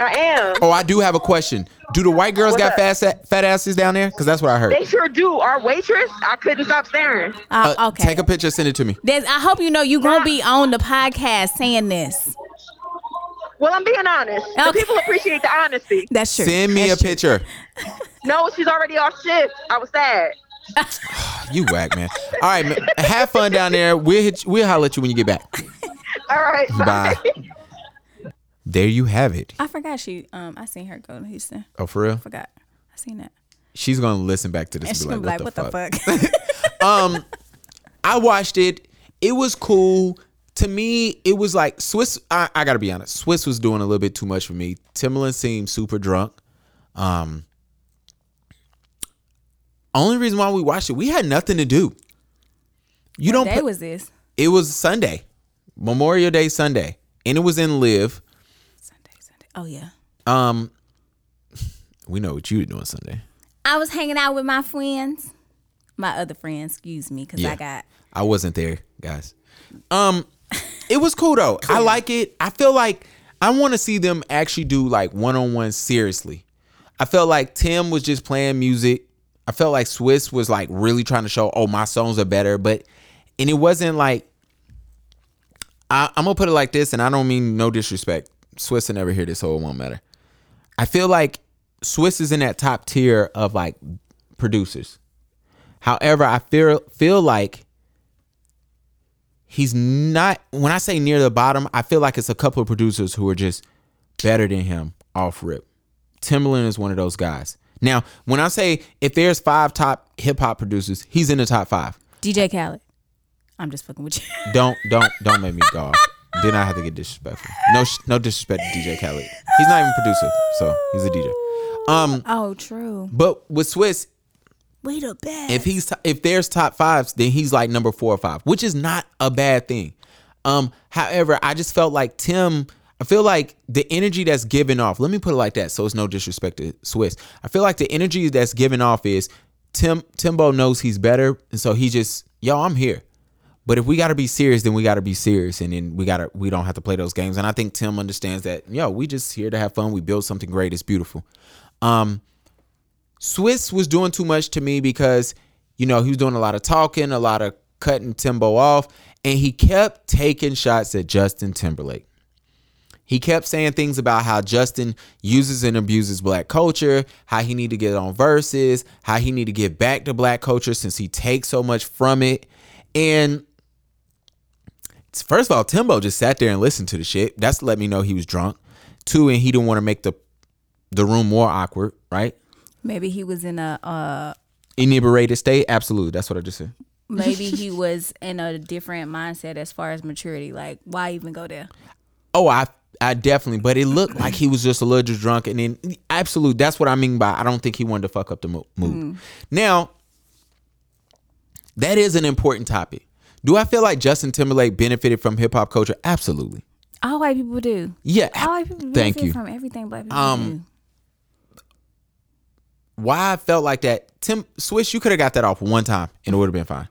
I am. Oh, I do have a question. Do the white girls What's got up? fat fat asses down there? Cause that's what I heard. They sure do. Our waitress, I couldn't stop staring. Uh, Uh, okay. Take a picture, send it to me. Des, I hope you know you gonna be on the podcast saying this. Well, I'm being honest. The people appreciate the honesty. That's true. Send me a true. picture. No, she's already off shift. I was sad. You whack, man. All right, man. Have fun down there. We'll hit. We'll holler at you when you get back. All right. Bye. There you have it. I forgot she. Um, I seen her go to Houston. Oh, for real? I Forgot. I seen that. She's gonna listen back to this And and, she's be gonna like, be like, "What, "What the, the fuck?" fuck?" um, I watched it. It was cool. To me, it was like Swizz. I, I gotta be honest. Swizz was doing a little bit too much for me. Timbaland seemed super drunk. Um, only reason why we watched it, we had nothing to do. You don't. Day put- was this? it was Sunday, Memorial Day Sunday, and it was in Live. Sunday, Sunday. Oh yeah. Um, we know what you were doing Sunday. I was hanging out with my friends, my other friends. Excuse me, because Yeah. I got. I wasn't there, guys. Um, it was cool though. I like it. I feel like I want to see them actually do like one on one seriously. I felt like Tim was just playing music. I felt like Swizz was like really trying to show, oh, my songs are better, but and it wasn't like. I, I'm gonna put it like this, and I don't mean no disrespect. Swizz will never hear this, so it won't matter. I feel like Swizz is in that top tier of like producers. However, I feel feel like he's not when I say near the bottom, I feel like it's a couple of producers who are just better than him off rip. Timbaland is one of those guys. Now, when I say if there's five top hip hop producers, he's in the top five. DJ Khaled. I'm just fucking with you. Don't don't don't make me go off. Then I have to get disrespectful. No no disrespect to DJ Khaled. He's not even a producer, so he's a DJ. Um, oh, true. but with Swizz, We the best. if he's if there's top fives, then he's like number four or five, which is not a bad thing. Um, however, I just felt like Tim. I feel like the energy that's given off. Let me put it like that, so it's no disrespect to Swizz. I feel like the energy that's given off is Tim. Timbo knows he's better, and so he just yo, I'm here. But if we got to be serious, then we got to be serious, and then we got to we don't have to play those games. And I think Tim understands that. Yo, we just here to have fun. We build something great. It's beautiful. Um, Swizz was doing too much to me because you know he was doing a lot of talking, a lot of cutting Timbo off, and he kept taking shots at Justin Timberlake. He kept saying things about how Justin uses and abuses black culture, how he need to get on verses, how he need to get back to black culture since he takes so much from it. And first of all, Timbo just sat there and listened to the shit. That's let me know he was drunk. Two, and he didn't want to make the the room more awkward, right? Maybe he was in a uh Inebriated state. Absolutely, that's what I just said. maybe he was in a different mindset as far as maturity. Like, why even go there? Oh, I I definitely, but it looked like he was just a little just drunk, and then absolute. That's what I mean by I don't think he wanted to fuck up the mo- mood. Now, that is an important topic. Do I feel like Justin Timberlake benefited from hip hop culture? Absolutely. All white people do. Yeah. All white people Thank benefit you. from everything black people Um, Why I felt like that, Tim Swizz, you could have got that off one time, and it would have been fine.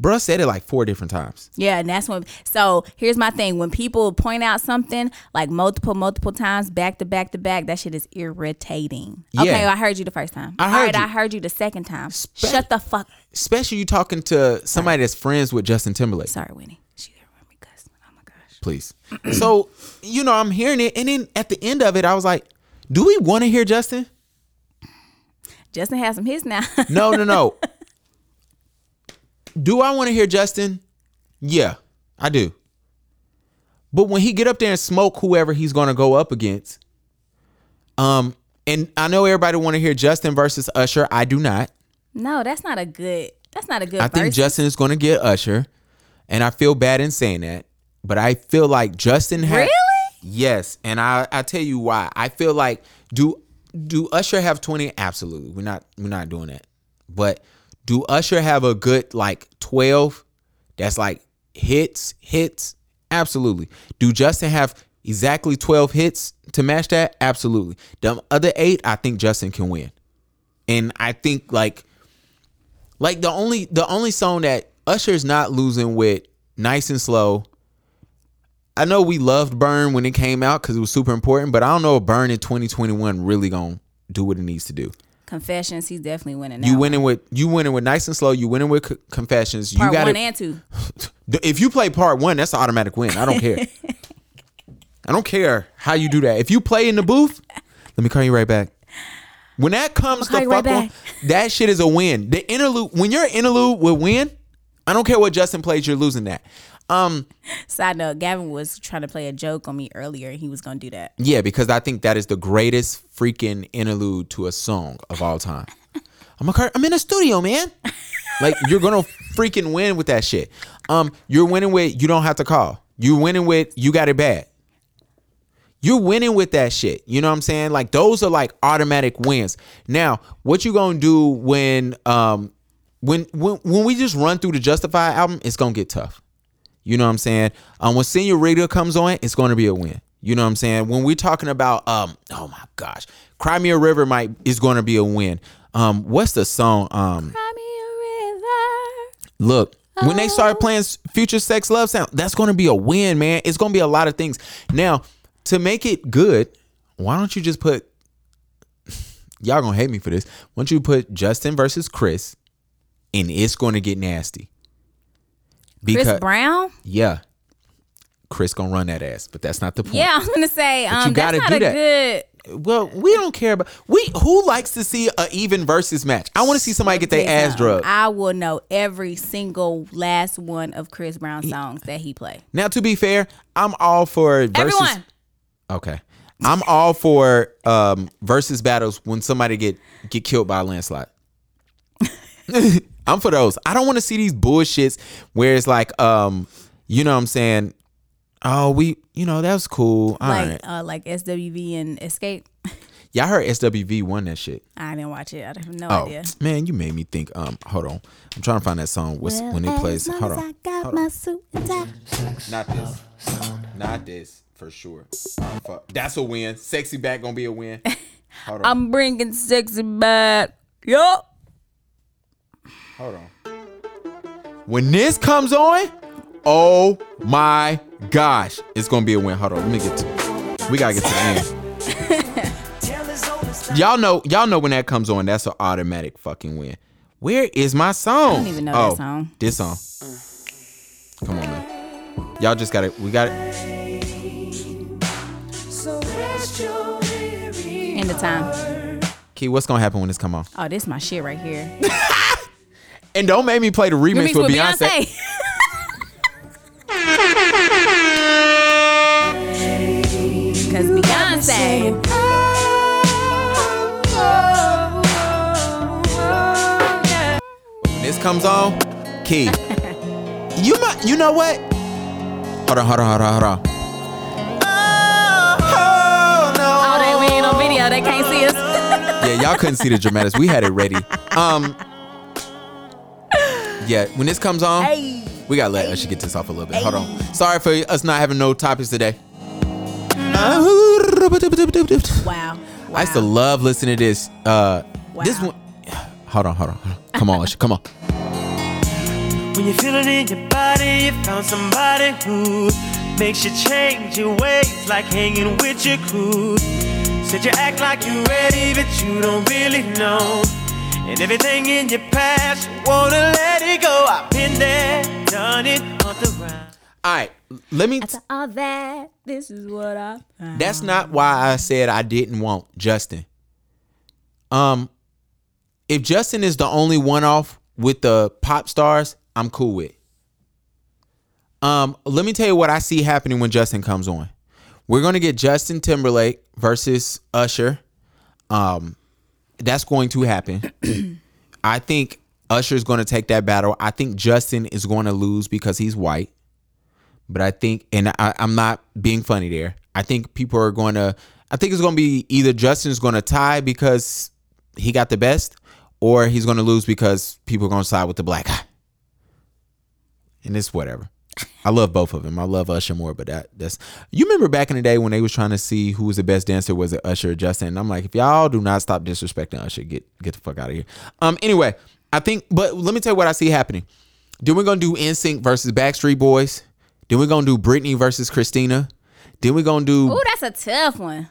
Bruh said it like four different times. Yeah, and that's when. So here's my thing: when people point out something like multiple, multiple times, back to back to back, that shit is irritating. Yeah. Okay, I heard you the first time. I heard right, you. I heard you the second time. Shut the fuck. Especially you talking to somebody that's friends with Justin Timberlake. Sorry, Winnie. She heard me cuss. Oh my gosh. please. so, you know, I'm hearing it, and then at the end of it, I was like, "Do we want to hear Justin?" Justin has some hits now. No, no, no. do I want to hear Justin? Yeah, I do. But when he get up there and smoke whoever he's going to go up against, um, and I know everybody want to hear Justin versus Usher. I do not. no, that's not a good. That's not a good. I think. Justin is going to get Usher, and I feel bad in saying that, but I feel like Justin has. Really? Yes, and I I tell you why. I feel like do do Usher have twenty? Absolutely, we're not we're not doing that. But do Usher have a good like twelve? That's like hits hits. Absolutely. Do Justin have exactly twelve hits to match that? Absolutely. The other eight, I think Justin can win, and I think like like the only the only song that Usher's not losing with Nice and Slow. I know we loved Burn when it came out because it was super important, but I don't know if Burn in 2021 really gonna do what it needs to do. Confessions. He's definitely winning. You winning with you winning with Nice and Slow. You winning with C- Confessions. Part you got one and two. If you play part one, that's an automatic win. I don't care. I don't care how you do that. If you play in the booth, let me call you right back. When that comes to you right fuck on, that shit is a win. The interlude, when you're interlude with win, I don't care what Justin plays, you're losing that. Um, Side note: Gavin was trying to play a joke on me earlier, and he was gonna do that. yeah, because I think that is the greatest freaking interlude to a song of all time. I'm a, I'm in a studio, man. Like you're gonna freaking win with that shit. Um, you're winning with you don't have to call. You're winning with you got it bad. You're winning with that shit. You know what I'm saying? Like those are like automatic wins. Now, what you gonna do when um when when when we just run through the Justified album, it's gonna get tough. You know what I'm saying? Um, when Radio comes on, it's going to be a win. You know what I'm saying? When we're talking about, um, oh my gosh, Cry Me a River might is going to be a win. Um, what's the song? Um, Cry me a river. look, when they start playing Future Sex Love Sound, that's going to be a win, man. It's going to be a lot of things. Now, to make it good, why don't you just put? Y'all gonna hate me for this. Why don't you put Justin versus Chris, and it's going to get nasty. Chris Brown. Yeah. Chris gonna run that ass, but that's not the point. Yeah, I'm gonna say. But Um, you gotta that's not do that. good. Well, we don't care about we who likes to see a even versus match. I want to see somebody get their ass drugged. I will know every single last one of Chris Brown songs that he played. Now, to be fair, I'm all for versus. Everyone. Okay, I'm all for um versus battles when somebody get get killed by a landslide. I'm for those. I don't want to see these bullshits where it's like um you know what I'm saying. Oh, we you know that was cool. All right, like uh, like SWV and Xscape. y'all heard SWV won that shit. I didn't watch it. I have no Oh idea. man, you made me think. Um, hold on, I'm trying to find that song. What's when it plays? Hold on, got my suit and tie. not this, not this for sure. Oh, fuck. That's a win. Sexy back gonna be a win. Hold on, I'm bringing sexy back. Yup. Hold on. when this comes on, oh my gosh, it's gonna be a win. Hold on, let me get to. We gotta get to the end. y'all know, y'all know when that comes on, that's an automatic fucking win. Where is my song? I don't even know oh, that song. This song. Come on, man. Y'all just gotta. We got it. In the time. Key, what's gonna happen when this come on? Oh, this is my shit right here. And don't make me play the remix Remix with, with Beyonce. Beyonce. Cause Beyonce. When this comes on, Key. you might, you know what? Hold on, hold on, hold on, hold on. Oh, they we ain't on video. They can't see us. Yeah, y'all couldn't see the dramatics. We had it ready. Um. Yeah, when this comes on, Hey. we gotta let Usher get this off a little bit. Hold on. Sorry for us not having no topics today. Wow. I used to love listening to this. Uh, this one. Hold on, hold on, hold on. Come on, Usher, come on. When you're feeling in your body, you found somebody who makes you change your ways, like hanging with your crew. Said you act like you're ready, but you don't really know. And everything in your past, you wanna let it go. I've been there, done it on the run. All right, let me. After all that, this is what I found. That's not why I said I didn't want Justin. Um, if Justin is the only one off with the pop stars, I'm cool with. Um, let me tell you what I see happening when Justin comes on. We're gonna get Justin Timberlake versus Usher. Um, that's going to happen. I think Usher is going to take that battle. I think Justin is going to lose because he's white. But I think, and I, I'm not being funny there. I think people are going to. I think it's going to be either Justin's going to tie because he got the best, or he's going to lose because people are going to side with the black guy. And it's whatever. I love both of them. I love Usher more, but that that's you remember back in the day when they was trying to see who was the best dancer was it Usher or Justin. And I'm like, if y'all do not stop disrespecting Usher, get get the fuck out of here. Um. Anyway, I think, but let me tell you what I see happening. Then we're gonna do NSYNC versus Backstreet Boys. Then we're gonna do Britney versus Christina. Then we're gonna do. Oh, that's a tough one.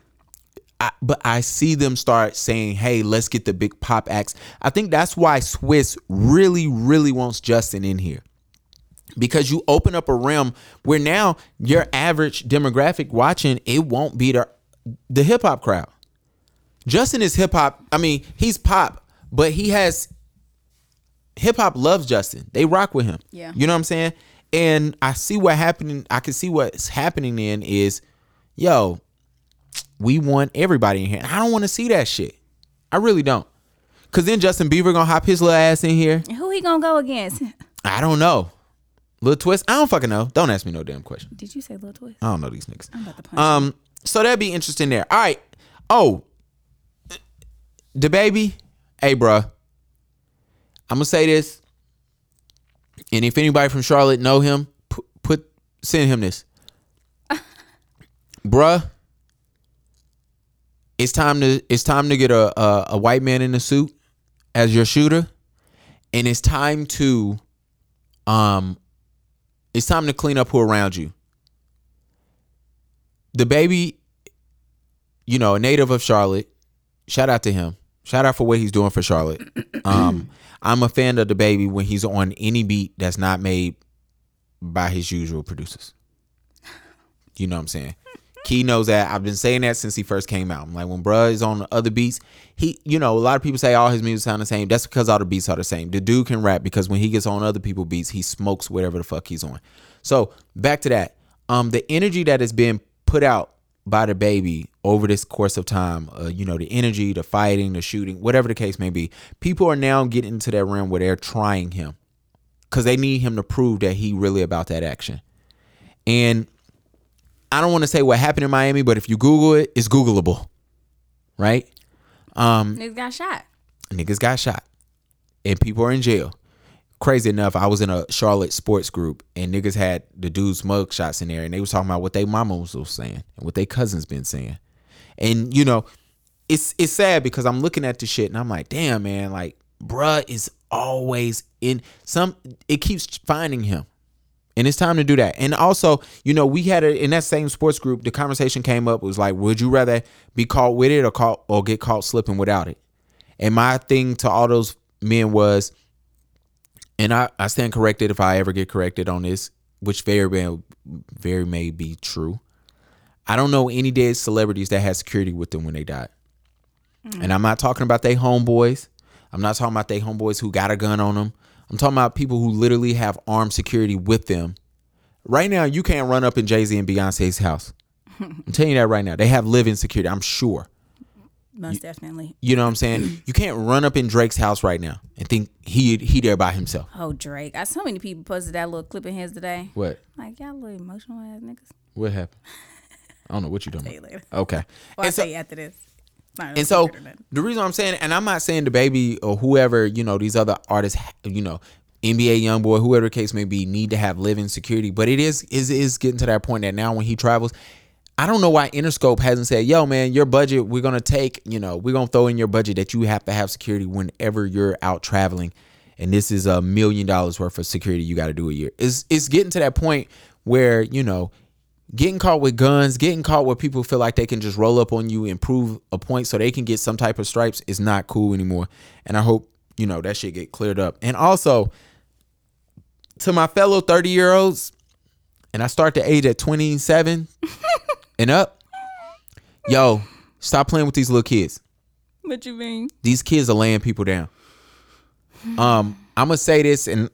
I, but I see them start saying, "Hey, let's get the big pop acts." I think that's why Swizz really, really wants Justin in here because you open up a realm where now your average demographic watching it won't be the the hip hop crowd. Justin is hip hop. I mean, he's pop, but he has hip hop loves Justin. They rock with him. Yeah. You know what I'm saying? And I see what happening. I can see what's happening then is, yo, we want everybody in here. I don't want to see that shit. I really don't. Cause then Justin Bieber gonna hop his little ass in here. Who he gonna go against? I don't know. Lil Twist. I don't fucking know. Don't ask me no damn question. Did you say Lil Twist? I don't know these niggas. I'm about to punch Um, so that'd be interesting there. All right. Oh, DaBaby. Hey, bruh. I'm gonna say this, and if anybody from Charlotte know him, put, put send him this, bruh. It's time to it's time to get a, a a white man in a suit as your shooter, and it's time to um, it's time to clean up who around you DaBaby, you know, a native of Charlotte. Shout out to him. Shout out for what he's doing for Charlotte. Um, I'm a fan of DaBaby when he's on any beat that's not made by his usual producers. You know what I'm saying? Key knows that. I've been saying that since he first came out. I'm like, when bruh is on the other beats, he, you know, a lot of people say all his music sound the same. That's because all the beats are the same. The dude can rap because when he gets on other people beats, he smokes whatever the fuck he's on. So back to that. Um, the energy that has been put out by DaBaby over this course of time, uh, you know, the energy, the fighting, the shooting, whatever the case may be, people are now getting into that realm where they're trying him because they need him to prove that he really about that action. And I don't want to say what happened in Miami, but if you Google it, it's Googleable, right? Um, Niggas got shot. niggas got shot and people are in jail. Crazy enough, I was in a Charlotte sports group and niggas had the dudes mug shots in there and they was talking about what they mamas was saying and what they cousins been saying. And you know, it's it's sad because I'm looking at the shit and I'm like, damn man, like bruh is always in some it keeps finding him. And it's time to do that. And also, you know, we had a in that same sports group, the conversation came up, it was like, would you rather be caught with it or caught or get caught slipping without it? And my thing to all those men was, and I, I stand corrected if I ever get corrected on this, which very may, very may be true. I don't know any dead celebrities that had security with them when they died. Mm. And I'm not talking about they homeboys. I'm not talking about they homeboys who got a gun on them. I'm talking about people who literally have armed security with them. Right now, you can't run up in Jay Z and Beyonce's house. I'm telling you that right now. They have living security. I'm sure. Most definitely. You know what I'm saying? You can't run up in Drake's house right now and think he he there by himself. Oh, Drake. I so many people posted that little clip in his today. What? Like y'all little emotional ass niggas. What happened? I don't know what you doing. Tell you later. Okay. Well, I And so- say after this. It's not no and so secret or nothing. the reason I'm saying, and I'm not saying DaBaby or whoever, you know, these other artists, you know, NBA YoungBoy, whoever the case may be, need to have living security. But it is is is getting to that point that now when he travels, I don't know why Interscope hasn't said, "Yo, man, your budget, we're gonna take, you know, we're gonna throw in your budget that you have to have security whenever you're out traveling." And this is a million dollars worth of security you got to do a year. It's it's getting to that point where you know getting caught with guns, getting caught where people feel like they can just roll up on you and prove a point so they can get some type of stripes is not cool anymore. And I hope, you know, that shit get cleared up. And also to my fellow 30 year olds, and I start the age at 27 and up, yo, stop playing with these little kids. What you mean? These kids are laying people down. Um, I'm gonna say this, and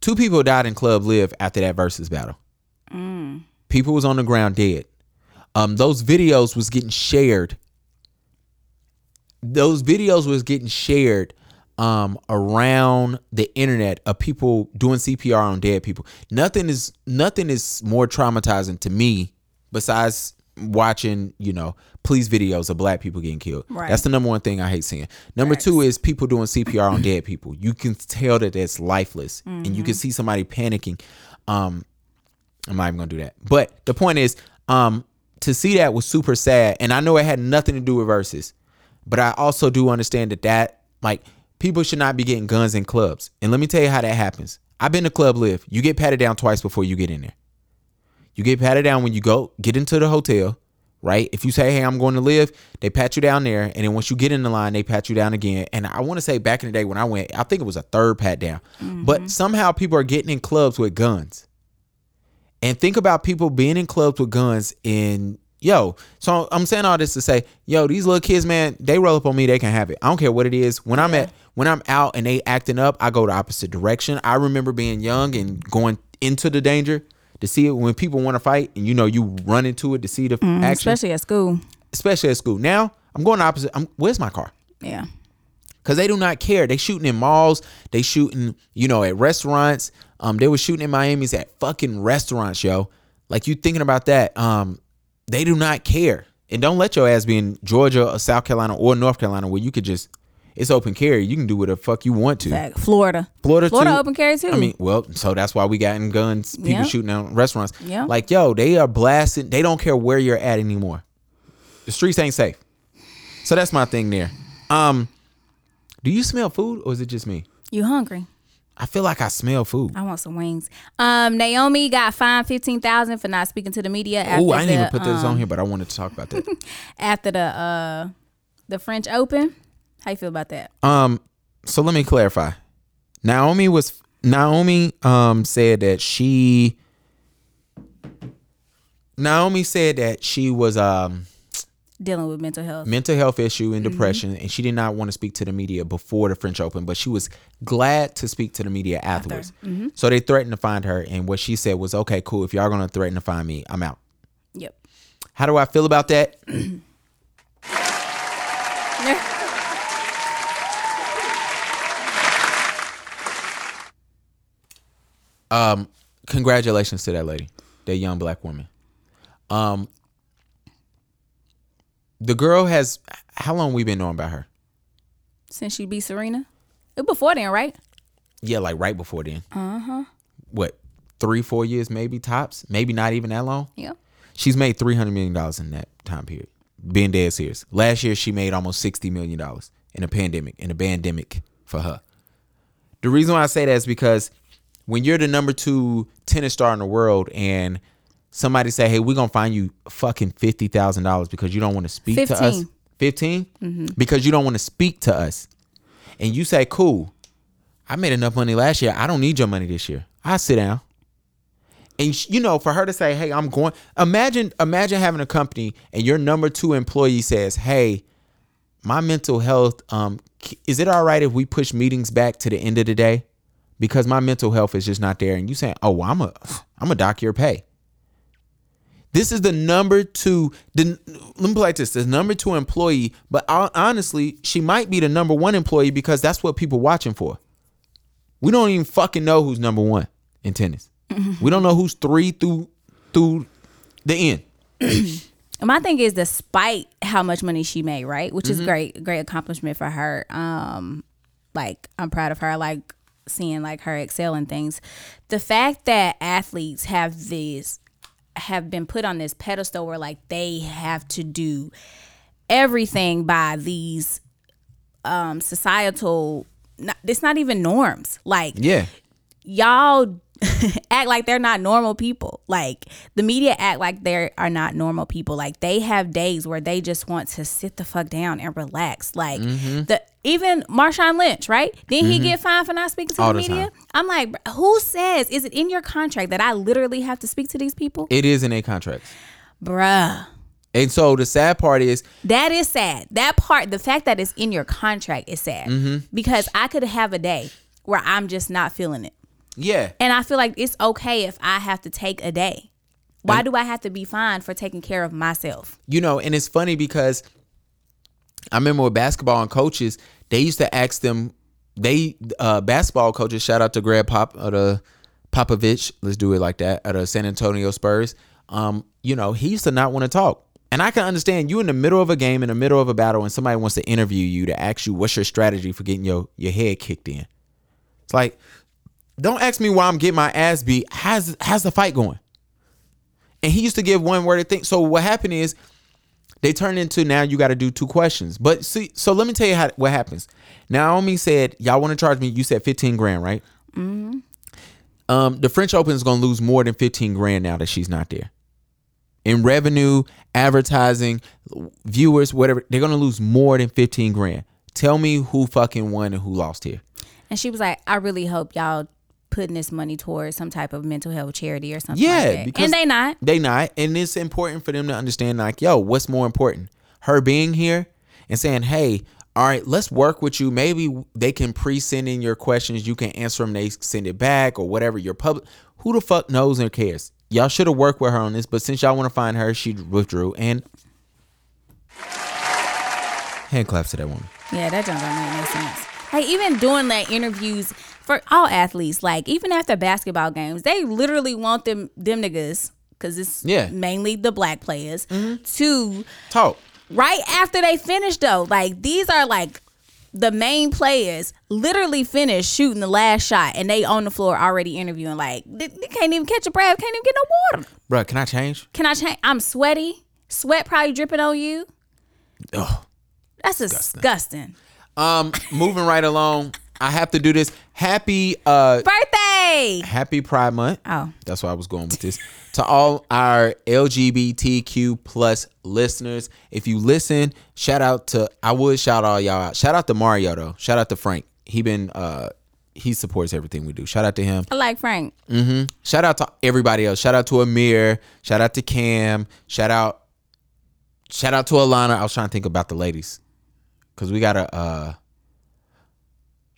two people died in Club LIV after that versus battle. People was on the ground dead. Um, those videos was getting shared. Those videos was getting shared um around the internet of people doing CPR on dead people. Nothing is nothing is more traumatizing to me besides watching, you know, police videos of black people getting killed. Right. That's the number one thing I hate seeing. Number two is people doing CPR on dead people. You can tell that that's lifeless, and you can see somebody panicking. Um, I'm not even gonna do that. But the point is, um, to see that was super sad, and I know it had nothing to do with verses, but I also do understand that that like people should not be getting guns in clubs. And let me tell you how that happens. I've been to Club LIV. You get patted down twice before you get in there. You get patted down when you go get into the hotel, right? If you say, "Hey, I'm going to live," they pat you down there, and then once you get in the line, they pat you down again. And I want to say back in the day when I went, I think it was a third pat down. Mm-hmm. But somehow people are getting in clubs with guns. And think about people being in clubs with guns in yo. So I'm saying all this to say, yo, these little kids, man, they roll up on me, they can have it. I don't care what it is. When I'm at when I'm out and they acting up, I go the opposite direction. I remember being young and going into the danger to see it when people want to fight and you know you run into it to see the action, Mm-hmm. Especially at school. especially at school. Now I'm going opposite. I'm, where's my car? Yeah. Cause they do not care. They shooting in malls. They shooting, you know, at restaurants. Um, they were shooting in Miami's at fucking restaurants, yo. Like you thinking about that. Um, they do not care. And don't let your ass be in Georgia or South Carolina or North Carolina where you could just it's open carry. You can do whatever fuck you want to. Fact. Florida. Florida, Florida too. open carry too. I mean, well, so that's why we got in guns, people Yeah. shooting down restaurants. Yeah. Like, yo, they are blasting. They don't care where you're at anymore. The streets ain't safe. So that's my thing there. Um, do you smell food or is it just me? you hungry? I feel like I smell food. I want some wings. Um, Naomi got fined fifteen thousand for not speaking to the media. Oh, I didn't the, even put this on um, here, but I wanted to talk about that. After the uh, the French Open, how you feel about that? um, so let me clarify. Naomi was Naomi um said that she Naomi said that she was um Dealing with mental health. mental health issue and Mm-hmm. depression and she did not want to speak to the media before the french open but she was glad to speak to the media afterwards Mm-hmm. so they threatened to find her and what she said was okay cool if y'all gonna threaten to find me i'm out Yep. how do i feel about that um congratulations to that lady that young black woman um the girl has how long we been knowing about her Since she beat Serena, it before then, right? Yeah, like right before then. Uh huh. What, three, four years, maybe tops? Maybe not even that long. Yeah. She's made three hundred million dollars in that time period. Being dead serious. Last year, she made almost sixty million dollars in a pandemic, in a pandemic for her. The reason why I say that is because when you're the number two tennis star in the world and somebody say, "Hey, we're gonna find you fucking fifty thousand dollars because you don't want to speak to us," 15. 15 Mhm. because you don't want to speak to us, and you say, "Cool, I made enough money last year. I don't need your money this year. I sit down." And you know, for her to say, "Hey, I'm going," imagine, imagine having a company and your number two employee says, "Hey, my mental health, um, is it all right if we push meetings back to the end of the day because my mental health is just not there?" And you saying, "Oh, I'm a, I'm a dock your pay." This is the number two. The, let me put it like this: the number two employee, but honestly, she might be the number one employee because that's what people watching for. We don't even fucking know who's number one in tennis. We don't know who's three through through the end. my thing is despite how much money she made right which is Mhm. great great accomplishment for her um like i'm proud of her like seeing like her excel in things the fact that athletes have these have been put on this pedestal where like they have to do everything by these um societal not, it's not even norms like Yeah. y'all act like they're not normal people. Like the media act like they are not normal people. Like they have days where they just want to sit the fuck down and relax. Like Mhm. the even Marshawn Lynch, right? Didn't he Mhm. get fined for not speaking to All the the media? I'm like, who says is it in your contract that I literally have to speak to these people? It is in a contract. Bruh. And so the sad part is, That is sad. That part, the fact that it's in your contract is sad. Mhm. Because I could have a day where I'm just not feeling it. yeah, And I feel like it's okay if I have to take a day. Why And- do I have to be fined for taking care of myself? you know, and it's funny because I remember with basketball and coaches, they used to ask them, they uh basketball coaches, shout out to Greg Pop of the Popovich, let's do it like that, at the San Antonio Spurs. Um, you know, he used to not want to talk. And I can understand you in the middle of a game, in the middle of a battle, and somebody wants to interview you to ask you what's your strategy for getting your, your head kicked in. It's like, don't ask me why I'm getting my ass beat. How's how's the fight going? And he used to give one word thing. So what happened is they turn into now you got to do two questions. But see, so let me tell you how what happens. Naomi said, "Y'all want to charge me?" You said fifteen grand, right? Mm-hmm. Um, the French Open is going to lose more than fifteen grand now that she's not there. In revenue, advertising, viewers, whatever, they're going to lose more than fifteen grand. Tell me who fucking won and who lost here. And she was like, I really hope y'all putting this money towards some type of mental health charity or something. Yeah, like that. because and they not. They not, and it's important for them to understand. Like, yo, what's more important? Her being here and saying, "Hey, all right, let's work with you. Maybe they can pre-send in your questions. You can answer them. They send it back or whatever. Your public, who the fuck knows and cares? Y'all should have worked with her on this, but since y'all want to find her, she withdrew. And hand claps to that woman. Yeah, that don't make no sense. Like even doing like interviews for all athletes, like even after basketball games, they literally want them them niggas because it's Yeah. Mm-hmm. mainly the black players to talk right after they finish though. Like these are like the main players literally finished shooting the last shot and they on the floor already interviewing. Like they, they can't even catch a breath, can't even get no water. bro can I change? Can I change? I'm sweaty, sweat probably dripping on you. oh That's disgusting. Um, moving right along. I have to do this. Happy uh Birthday. Happy Pride Month. Oh. That's why I was going with this. to all our LGBTQ plus listeners, if you listen, shout out to I would shout all y'all out. Shout out to Mario though. Shout out to Frank. He been uh he supports everything we do. Shout out to him. I like Frank. hmm Shout out to everybody else. Shout out to Amir. Shout out to Cam. Shout out. Shout out to Alana. I was trying to think about the ladies, cause we gotta. uh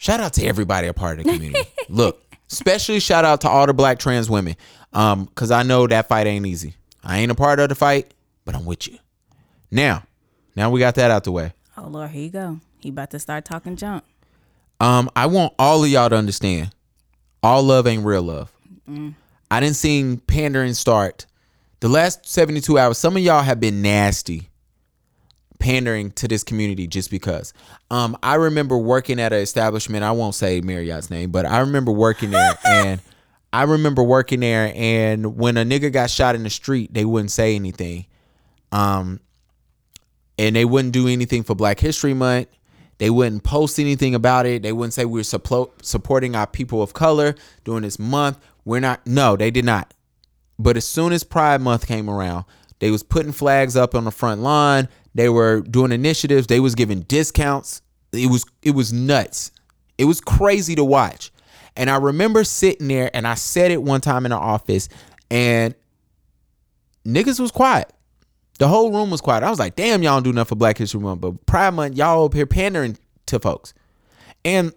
Shout out to everybody a part of the community. Look, especially shout out to all the black trans women, um, cause I know that fight ain't easy. I ain't a part of the fight, but I'm with you. Now, now we got that out the way. Oh Lord, here you go. He about to start talking junk. Um, I want all of y'all to understand, all love ain't real love. Mm. I didn't see pandering start. The last 72 hours, some of y'all have been nasty pandering to this community just because. Um, I remember working at an establishment, I won't say Marriott's name, but I remember working there and I remember working there and when a nigga got shot in the street, they wouldn't say anything. Um and they wouldn't do anything for Black History Month. They wouldn't post anything about it. They wouldn't say we're supporting our people of color during this month. We're not. No, they did not. But as soon as Pride Month came around, they was putting flags up on the front lawn. They were doing initiatives. They was giving discounts. It was it was nuts. It was crazy to watch. And I remember sitting there and I said it one time in the office and niggas was quiet. The whole room was quiet. I was like, damn, y'all don't do nothing for Black History Month, but Pride Month, y'all up here pandering to folks. And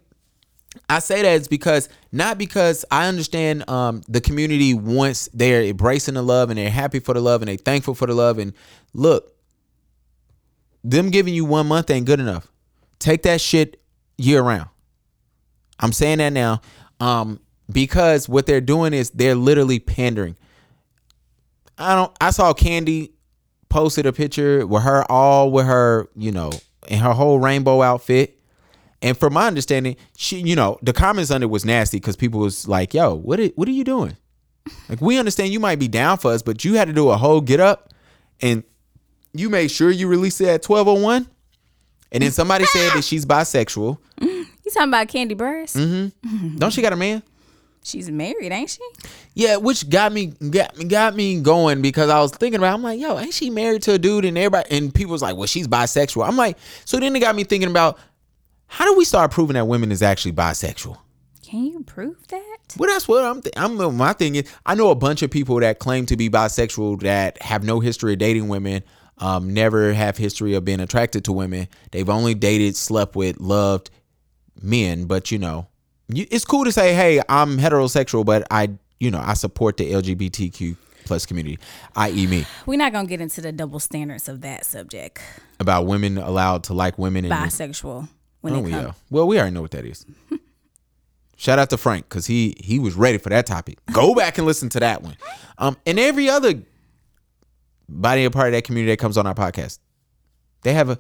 I say that is because not because I understand um, the community wants they're embracing the love and they're happy for the love and they're thankful for the love and look, them giving you one month ain't good enough. Take that shit year round. I'm saying that now um, because what they're doing is they're literally pandering. I don't. I saw Kandi posted a picture with her all with her, you know, in her whole rainbow outfit. And from my understanding, she, you know, the comments under was nasty because people was like, "Yo, what are, what are you doing?" Like, we understand you might be down for us, but you had to do a whole get up, and you made sure you released it at twelve oh one. And then somebody said that she's bisexual. You talking about Kandi Burruss? Mm-hmm. Don't she got a man? She's married, ain't she? Yeah, which got me got me got me going because I was thinking about. I'm like, yo, ain't she married to a dude? And everybody and people was like, well, she's bisexual. I'm like, so then it got me thinking about how do we start proving that women is actually bisexual? Can you prove that? Well, that's what I'm. Th- I'm. My thing is, I know a bunch of people that claim to be bisexual that have no history of dating women, um, never have history of being attracted to women. They've only dated, slept with, loved men. But you know, it's cool to say, "Hey, I'm heterosexual," but I, you know, I support the LGBTQ plus community, i.e., me. We're not gonna get into the double standards of that subject. About women allowed to like women and Bisexual. When oh it yeah. comes, Well, we already know what that is. Shout out to Frank because he he was ready for that topic. Go back and listen to that one. Um, and every other body a part of that community that comes on our podcast, they have a,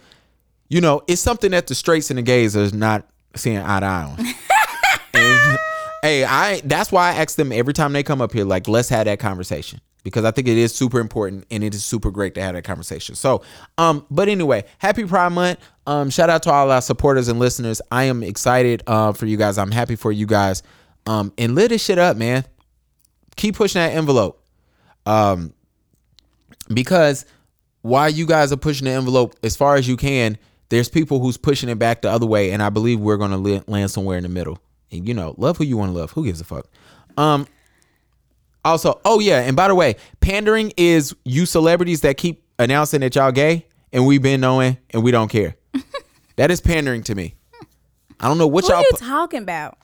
you know, it's something that the straights and the gays are not seeing eye to eye on. And, hey, I that's why I ask them every time they come up here, like, let's have that conversation because I think it is super important and it is super great to have that conversation. So, um, but anyway, happy Pride Month. Um, shout out to all our supporters and listeners. I am excited uh, for you guys. I'm happy for you guys. Um, and lit this shit up, man. Keep pushing that envelope. Um, because while you guys are pushing the envelope as far as you can, there's people who's pushing it back the other way, and I believe we're gonna land somewhere in the middle. And you know, love who you want to love. Who gives a fuck? Um. Also, oh yeah, and by the way, pandering is you celebrities that keep announcing that y'all gay, and we've been knowing, and we don't care. that is pandering to me. I don't know what what y'all. are you talking about?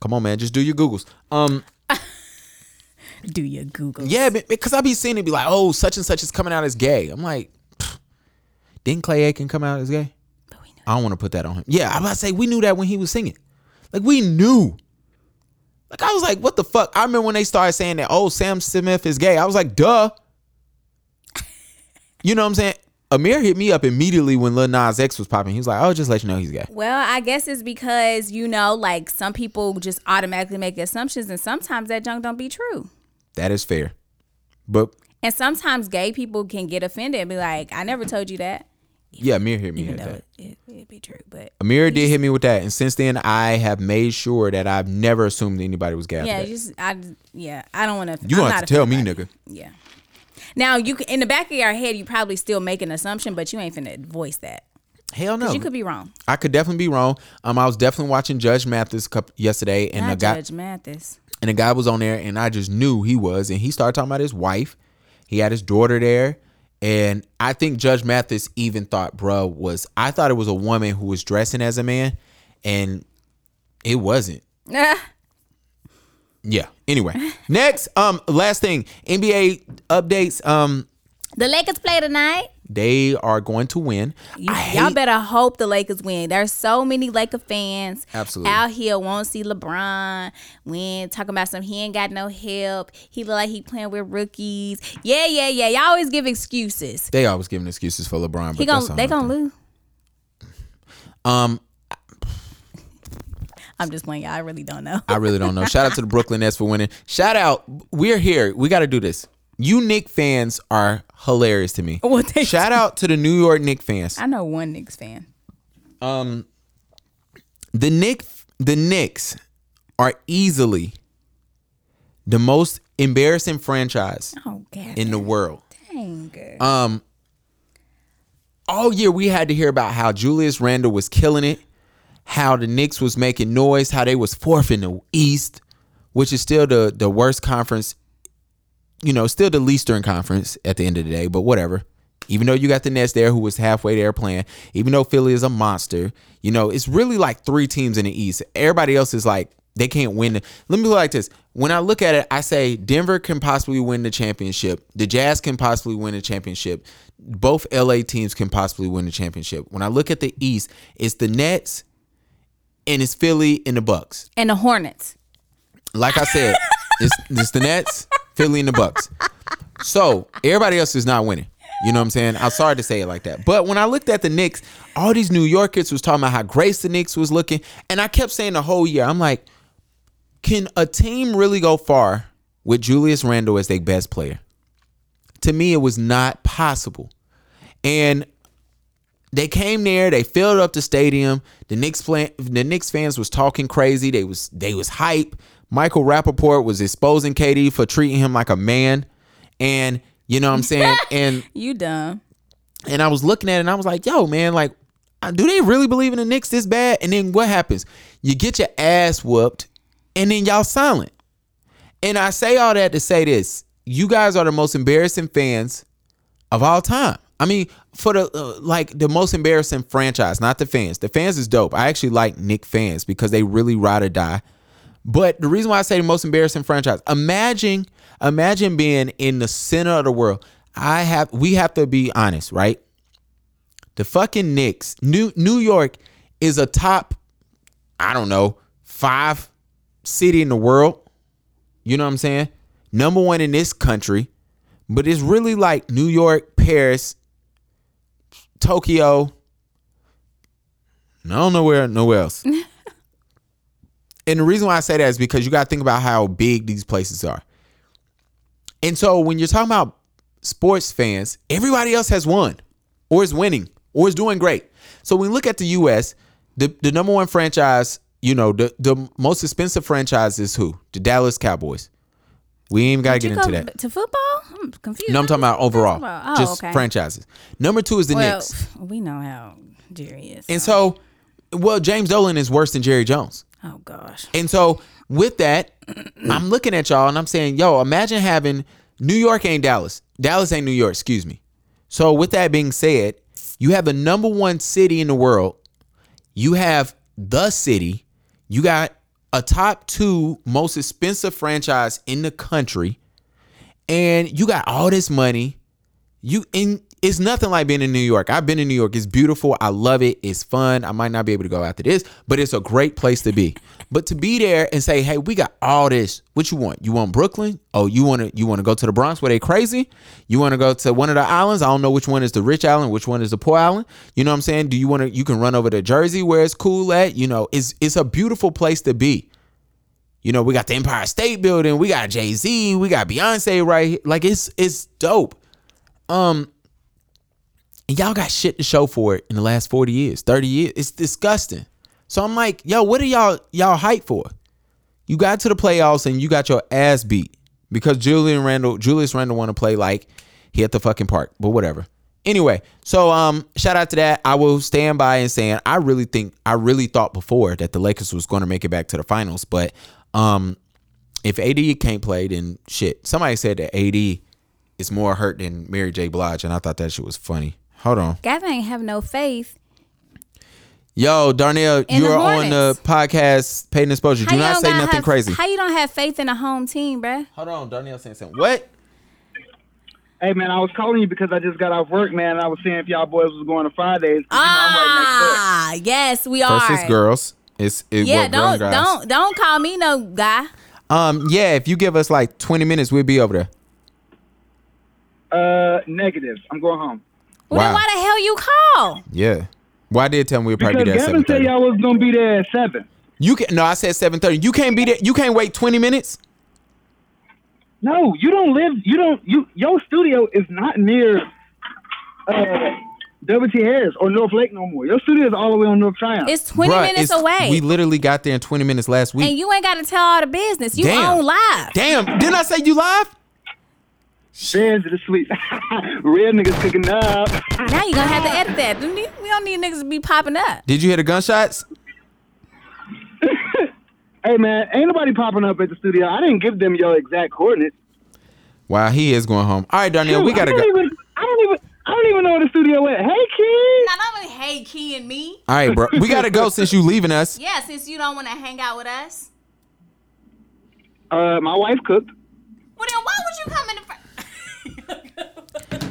Come on, man, just do your googles. Um. Do your Google. Yeah, because I be seeing it be like, oh, such and such is coming out as gay. I'm like, pfft, didn't Clay Aiken come out as gay? I don't want to put that on him. Yeah, I'm about to say we knew that when he was singing. Like we knew. Like I was like, what the fuck? I remember when they started saying that, oh, Sam Smith is gay. I was like, duh. You know what I'm saying? Amir hit me up immediately when Lil Nas X was popping. He was like, oh, just let you know he's gay. Well, I guess it's because you know, like some people just automatically make assumptions, and sometimes that junk don't be true. That is fair. But And sometimes gay people can get offended and be like, "I never told you that," yeah, Amir hit me even at that. it, it be true. But Amir did hit me with that, and since then I have made sure that I've never assumed anybody was gay. yeah, that. just I yeah, I don't want to. You have to tell me, nigga. Yeah. Now you in the back of your head, you probably still make an assumption, but you ain't finna voice that. Hell no. You could be wrong. I could definitely be wrong. Um, I was definitely watching Judge Mathis cup yesterday, and Not guy Judge Mathis. And the guy was on there, and I just knew he was, and he started talking about his wife. He had his daughter there, and I think Judge Mathis even thought, bruh, was I thought it was a woman who was dressing as a man, and it wasn't. Yeah. Anyway, next, um, last thing, NBA updates. Um, the Lakers play tonight. They are going to win. You, I y'all better hope the Lakers win. There's so many Laker fans Absolutely. out here won't see LeBron win. Talking about some he ain't got no help. He look like he playing with rookies. Yeah, yeah, yeah. Y'all always give excuses. They always giving excuses for LeBron, but He gonna all they gonna lose. Um, I'm just playing. y'all. I really don't know. I really don't know. Shout out to the Brooklyn Nets for winning. Shout out, we're here. We got to do this. You Knick fans are hilarious to me. They Shout out to the New York Knick fans. I know one Knicks fan. Um, the Knicks, the Knicks are easily the most embarrassing franchise Oh, in the world. Dang. Um, all year we had to hear about how Julius Randle was killing it, how the Knicks was making noise, how they was fourth in the East, which is still the the worst conference. You know, still the Eastern Conference at the end of the day, but whatever. Even though you got the Nets there, who was halfway there playing, even though Philly is a monster, you know, it's really like three teams in the East. Everybody else is like they can't win. The, let me put like this: when I look at it, I say Denver can possibly win the championship. The Jazz can possibly win the championship. Both LA teams can possibly win the championship. When I look at the East, it's the Nets and it's Philly and the Bucks. and the Hornets. Like I said, it's, it's the Nets, Philly, and the Bucks. So everybody else is not winning. You know what I'm saying? I'm sorry to say it like that. But when I looked at the Knicks, all these New Yorkers was talking about how great the Knicks was looking. And I kept saying the whole year, I'm like, can a team really go far with Julius Randle as their best player? To me, it was not possible. And they came there, they filled up the stadium. The Knicks plan, the Knicks fans was talking crazy. They was they was hype. Michael Rapaport was exposing KD for treating him like a man. And you know what I'm saying? and You dumb. and I was looking at it and I was like, yo, man, like, uh, do they really believe in the Knicks this bad? And then what happens? You get your ass whooped and then y'all silent. And I say all that to say this. You guys are the most embarrassing fans of all time. I mean, for the uh, like the most embarrassing franchise, not the fans. The fans is dope. I actually like Knick fans because they really ride or die. But the reason why I say the most embarrassing franchise, imagine, imagine being in the center of the world. I have, we have to be honest, right? The fucking Knicks, New New York is a top, I don't know, five city in the world. You know what I'm saying? Number one in this country, but it's really like New York, Paris, Tokyo. I don't know where, nowhere else. and the reason why I say that is because you got to think about how big these places are. And so when you're talking about sports fans, everybody else has won or is winning or is doing great. So when we look at the US, the, the number one franchise, you know, the, the most expensive franchise is who? The Dallas Cowboys. We ain't even got to get into that. to football? I'm confused. No, I'm talking about overall. Oh, just okay. franchises. Number two is the well, Knicks. we know how Jerry is. And so, well, James Dolan is worse than Jerry Jones. Oh gosh. And so, with that, I'm looking at y'all and I'm saying, yo, imagine having New York ain't Dallas. Dallas ain't New York, excuse me. So, with that being said, you have the number one city in the world. You have the city. You got a top two most expensive franchise in the country. And you got all this money. You and it's nothing like being in New York. I've been in New York. It's beautiful. I love it. It's fun. I might not be able to go after this, but it's a great place to be. But to be there and say, "Hey, we got all this. What you want? You want Brooklyn? Oh, you want to you want to go to the Bronx where they crazy? You want to go to one of the islands? I don't know which one is the rich island, which one is the poor island. You know what I'm saying? Do you want to? You can run over to Jersey where it's cool at. You know, it's it's a beautiful place to be. You know, we got the Empire State Building, we got Jay Z, we got Beyonce right here. Like it's it's dope. Um, and y'all got shit to show for it in the last 40 years, 30 years. It's disgusting. So I'm like, yo, what are y'all y'all hype for? You got to the playoffs and you got your ass beat because Julian Randle, Julius Randle want to play like he at the fucking park, but whatever. Anyway, so um, shout out to that. I will stand by and saying I really think I really thought before that the Lakers was going to make it back to the finals, but um, if AD can't play, then shit. Somebody said that AD is more hurt than Mary J. Blige, and I thought that shit was funny. Hold on. Gavin ain't have no faith. Yo, Darnell, In you the are on the Hornets. podcast Paid Exposure. Do How not don't say nothing have- crazy. How you don't have faith in a home team, bruh? Hold on, Darnell saying something. What? Hey man, I was calling you because I just got off work, man. and I was seeing if y'all boys was going to Fridays. 'cause, you know, right Ah, yes, we are. First is girls. It's it, Yeah, what, don't guys. don't don't call me no guy. Um, yeah, if you give us like 20 minutes, we'll be over there. Uh, negative. I'm going home. Well, then why the hell you call? Yeah. Well, I did tell him we'd probably Because be there at Gavin said 7:30. y'all was gonna be there at seven. You can no, I said 7:30. You can't be there. You can't wait 20 minutes. No, you don't live. You don't. You your studio is not near uh, WT Harris or North Lake no more. Your studio is all the way on North Tryon. It's 20 Bruh, minutes it's- away. We literally got there in 20 minutes last week. and you ain't got to tell all the business. You Damn. own live. Damn, didn't I say you live? Fans of the sweet. Real niggas cooking up. Now you're gonna have to edit that. We don't need niggas to be popping up. Did you hear the gunshots? Hey man, ain't nobody popping up at the studio. I didn't give them your exact coordinates. Wow, he is going home. All right, Darnell, we Shoot, gotta I go. don't Even, I don't even. I don't even know where the studio went. Hey kid. Not only hey Key and me. All right, bro, we gotta go since you leaving us. Yeah, since you don't want to hang out with us. Uh, my wife cooked. Well then, why would you come in the front?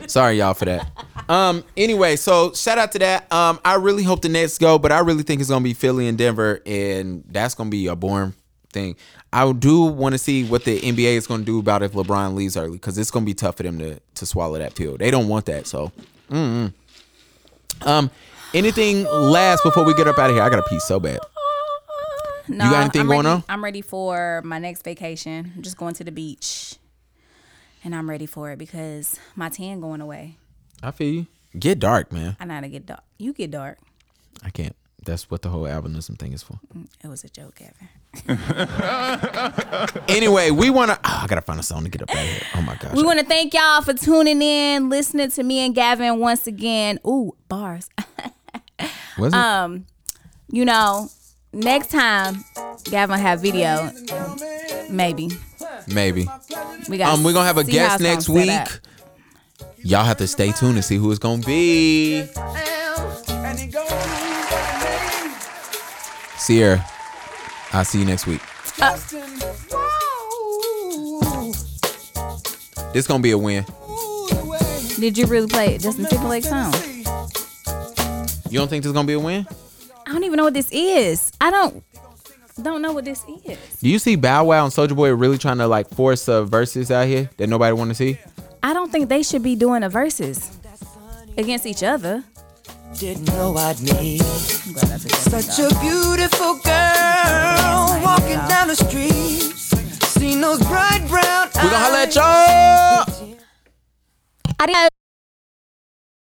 Sorry, y'all, for that. Um. Anyway, so shout out to that. Um. I really hope the Nets go, but I really think it's gonna be Philly and Denver, and that's gonna be a boring thing. I do want to see what the NBA is gonna do about if LeBron leaves early, because it's gonna be tough for them to to swallow that pill. They don't want that. So. Mm. Um. Anything last before we get up out of here? I gotta pee so bad. No, You got anything I'm going ready, on? I'm ready for my next vacation. I'm just going to the beach. And I'm ready for it because my tan going away. I feel you. Get dark, man. I know how to get dark. You get dark. I can't. That's what the whole albinism thing is for. It was a joke, Kevin. Anyway, we want to. Oh, I gotta find a song to get up out of here. Oh my gosh. We want to thank y'all for tuning in, listening to me and Gavin once again. Ooh, bars. Was it? um, you know, next time Gavin have video, maybe Maybe. we got. Um, we're gonna have a guest next week. Y'all have to stay tuned to see who it's gonna be. Sierra, I'll see you next week. This gonna be a win. Did you really play Justin Timberlake's song? You don't think this gonna be a win? I don't even know what this is. I don't don't know what this is. Do you see Bow Wow and Soulja Boy really trying to like force uh, verses out here that nobody want to see? I don't think they should be doing a verses against each other. Didn't know I'd meet Such a beautiful girl walking down the street. Seen those bright brown We gonna holla at y'all. Adios.